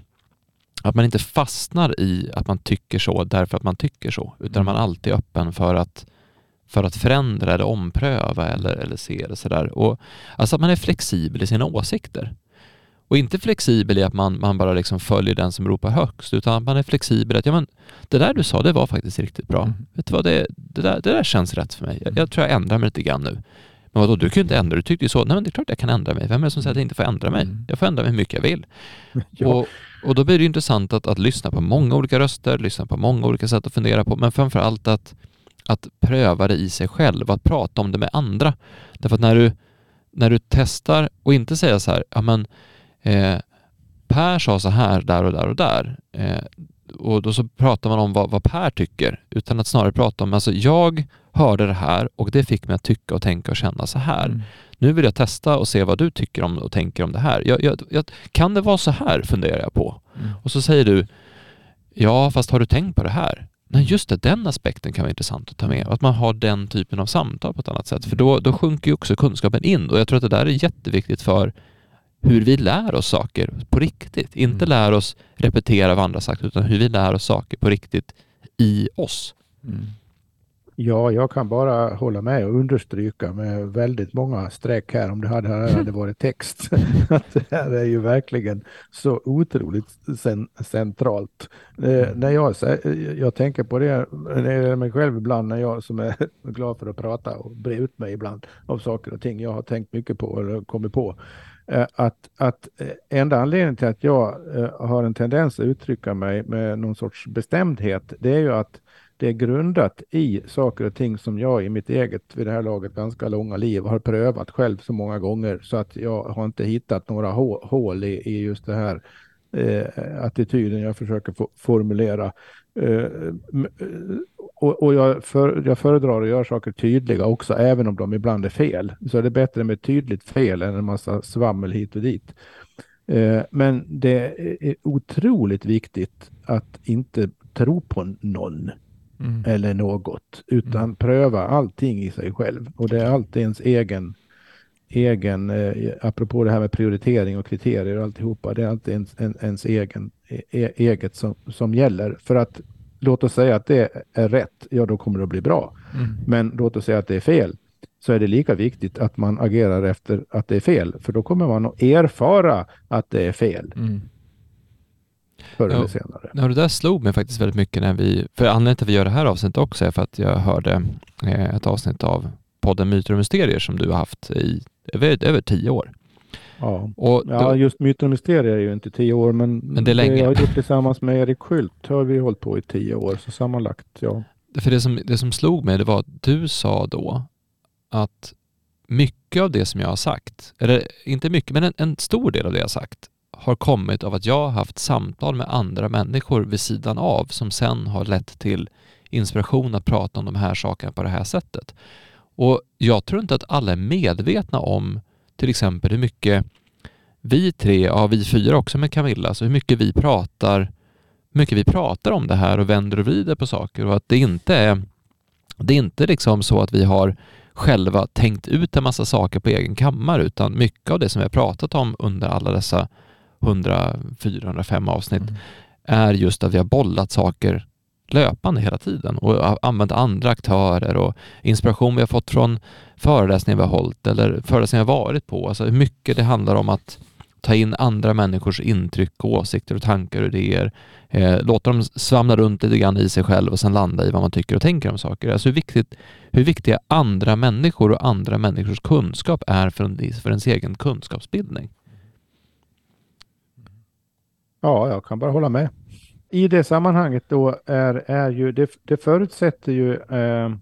att man inte fastnar i att man tycker så därför att man tycker så, utan mm. man alltid är öppen för att, för att förändra eller ompröva eller, eller se det sådär. Och, alltså att man är flexibel i sina åsikter. Och inte flexibel i att man, man bara liksom följer den som ropar högst, utan man är flexibel att ja, men, det där du sa, det var faktiskt riktigt bra. Mm. Vet du vad, det, det, där, det där känns rätt för mig. Jag, jag tror jag ändrar mig lite grann nu. Men vadå, du kan ju inte ändra, du tyckte ju så. Nej men det är klart jag kan ändra mig. Vem är det som säger att jag inte får ändra mig? Mm. Jag får ändra mig hur mycket jag vill. [LAUGHS] ja. och, och då blir det intressant att, att lyssna på många olika röster, lyssna på många olika sätt att fundera på, men framför allt att, att pröva det i sig själv, att prata om det med andra. Därför att när du, när du testar och inte säga så här, ja men eh, Per sa så här där och där och där. Eh, och då så pratar man om vad, vad Per tycker, utan att snarare prata om, alltså jag hörde det här och det fick mig att tycka och tänka och känna så här. Mm. Nu vill jag testa och se vad du tycker om och tänker om det här. Jag, jag, jag, kan det vara så här, funderar jag på. Mm. Och så säger du, ja, fast har du tänkt på det här? Nej, just det, den aspekten kan vara intressant att ta med. Att man har den typen av samtal på ett annat sätt. För då, då sjunker ju också kunskapen in och jag tror att det där är jätteviktigt för hur vi lär oss saker på riktigt. Inte mm. lär oss repetera vad andra sagt, utan hur vi lär oss saker på riktigt i oss. Mm. Ja, jag kan bara hålla med och understryka med väldigt många streck här om det hade, hade [LAUGHS] varit text. [LAUGHS] att det här är ju verkligen så otroligt cen centralt. Eh, när jag, jag tänker på det när det gäller mig själv ibland när jag som är [LAUGHS] glad för att prata och bre ut mig ibland av saker och ting jag har tänkt mycket på eller kommit på. Eh, att, att eh, enda anledningen till att jag eh, har en tendens att uttrycka mig med någon sorts bestämdhet, det är ju att det är grundat i saker och ting som jag i mitt eget, vid det här laget, ganska långa liv har prövat själv så många gånger så att jag har inte hittat några hål i, i just det här eh, attityden jag försöker formulera. Eh, och, och jag, för, jag föredrar att göra saker tydliga också, även om de ibland är fel. Så är det bättre med tydligt fel än en massa svammel hit och dit. Eh, men det är otroligt viktigt att inte tro på någon mm. eller något, utan mm. pröva allting i sig själv. Och det är alltid ens egen, egen eh, apropå det här med prioritering och kriterier och alltihopa, det är alltid ens, en, ens egen, e, eget som, som gäller. För att låt oss säga att det är rätt, ja då kommer det att bli bra. Mm. Men låt oss säga att det är fel, så är det lika viktigt att man agerar efter att det är fel. För då kommer man att erfara att det är fel. Mm. Förr eller senare. Ja, det där slog mig faktiskt väldigt mycket när vi, för anledningen till att vi gör det här avsnittet också är för att jag hörde eh, ett avsnitt av podden Myter och Mysterier som du har haft i över, över tio år. Ja, och då, ja just Myter och Mysterier är ju inte tio år, men, men det, är länge. jag har gjort tillsammans med Erik Skylt har vi hållit på i tio år, så sammanlagt, ja. För det som, det som slog mig, det var att du sa då att mycket av det som jag har sagt, eller inte mycket, men en, en stor del av det jag har sagt har kommit av att jag har haft samtal med andra människor vid sidan av som sen har lett till inspiration att prata om de här sakerna på det här sättet. Och jag tror inte att alla är medvetna om till exempel hur mycket vi tre, ja vi fyra också med Camilla, alltså hur mycket vi pratar mycket vi pratar om det här och vänder och vrider på saker och att det inte är det är inte liksom så att vi har själva tänkt ut en massa saker på egen kammare utan mycket av det som vi har pratat om under alla dessa 100, 405 avsnitt mm. är just att vi har bollat saker löpande hela tiden och använt andra aktörer och inspiration vi har fått från föreläsningar vi har hållit eller föreläsningar vi har varit på. Alltså hur mycket det handlar om att ta in andra människors intryck, åsikter och tankar och idéer. Eh, låta dem svamla runt lite grann i sig själv och sen landa i vad man tycker och tänker om saker. Alltså hur, viktigt, hur viktiga andra människor och andra människors kunskap är för, en, för ens egen kunskapsbildning. Ja, jag kan bara hålla med. I det sammanhanget då är, är ju, det, det förutsätter ju eh,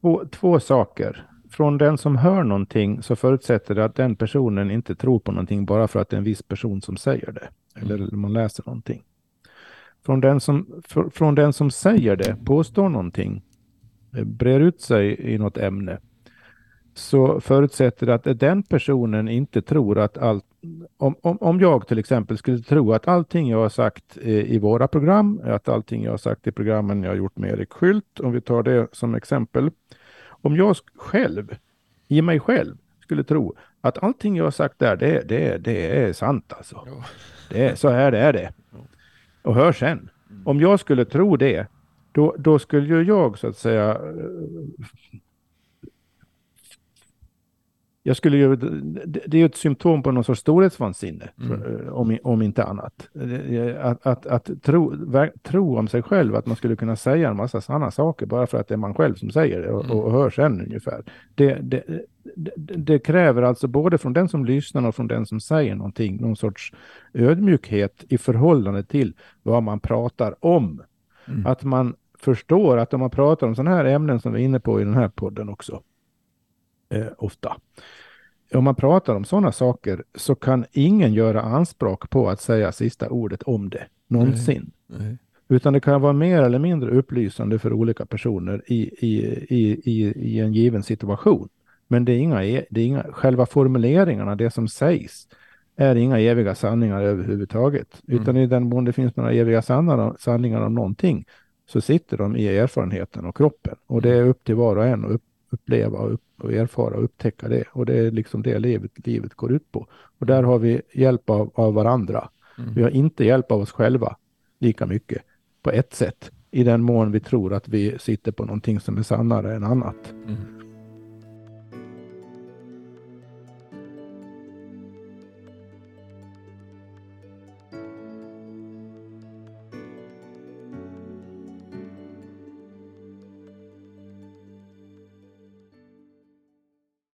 två, två saker. från den som hör någonting så förutsätter det att den personen inte tror på någonting bara för att det är en viss person som säger det. Eller Mm. man läser någonting. Från den som, fr- från den som säger det, påstår någonting, eh, brer ut sig i något ämne, så förutsätter det att den personen inte tror att allt... Om, om, om jag till exempel skulle tro att allting jag har sagt eh, i våra program, att allting jag har sagt i programmen jag har gjort med Erik Skylt, om vi tar det som exempel. Om jag själv, i mig själv, skulle tro att allting jag har sagt där, det, det, det är sant alltså. Ja. Det är, så här det är det. Och hör sen. Om jag skulle tro det, då, då skulle ju jag så att säga eh, jag skulle ju, det är ju ett symptom på någon sorts storhetsvansinne, Mm. för- om, om inte annat. Att, att, att tro, tro om sig själv att man skulle kunna säga en massa sanna saker bara för att det är man själv som säger det och, och hör sen ungefär. Det, det, det, det kräver alltså både från den som lyssnar och från den som säger någonting, någon sorts ödmjukhet i förhållande till vad man pratar om. Mm. Att man förstår att om man pratar om sådana här ämnen som vi är inne på i den här podden också, eh, ofta. Om man pratar om sådana saker så kan ingen göra anspråk på att säga sista ordet om det någonsin. Nej. Utan det kan vara mer eller mindre upplysande för olika personer i, i, i, i, i en given situation. Men det är, inga, e- det är inga, själva formuleringarna, det som sägs, är inga eviga sanningar överhuvudtaget. Utan i den mån det finns några eviga sanningar, sanningar om någonting så sitter de i erfarenheten och kroppen. Och det är upp till var och en att upp, uppleva och, upp, och erfara och upptäcka det. Och det är liksom det livet, livet går ut på. Och där har vi hjälp av, av varandra. Mm. Vi har inte hjälp av oss själva lika mycket på ett sätt. I den mån vi tror att vi sitter på någonting som är sannare än annat. Mm.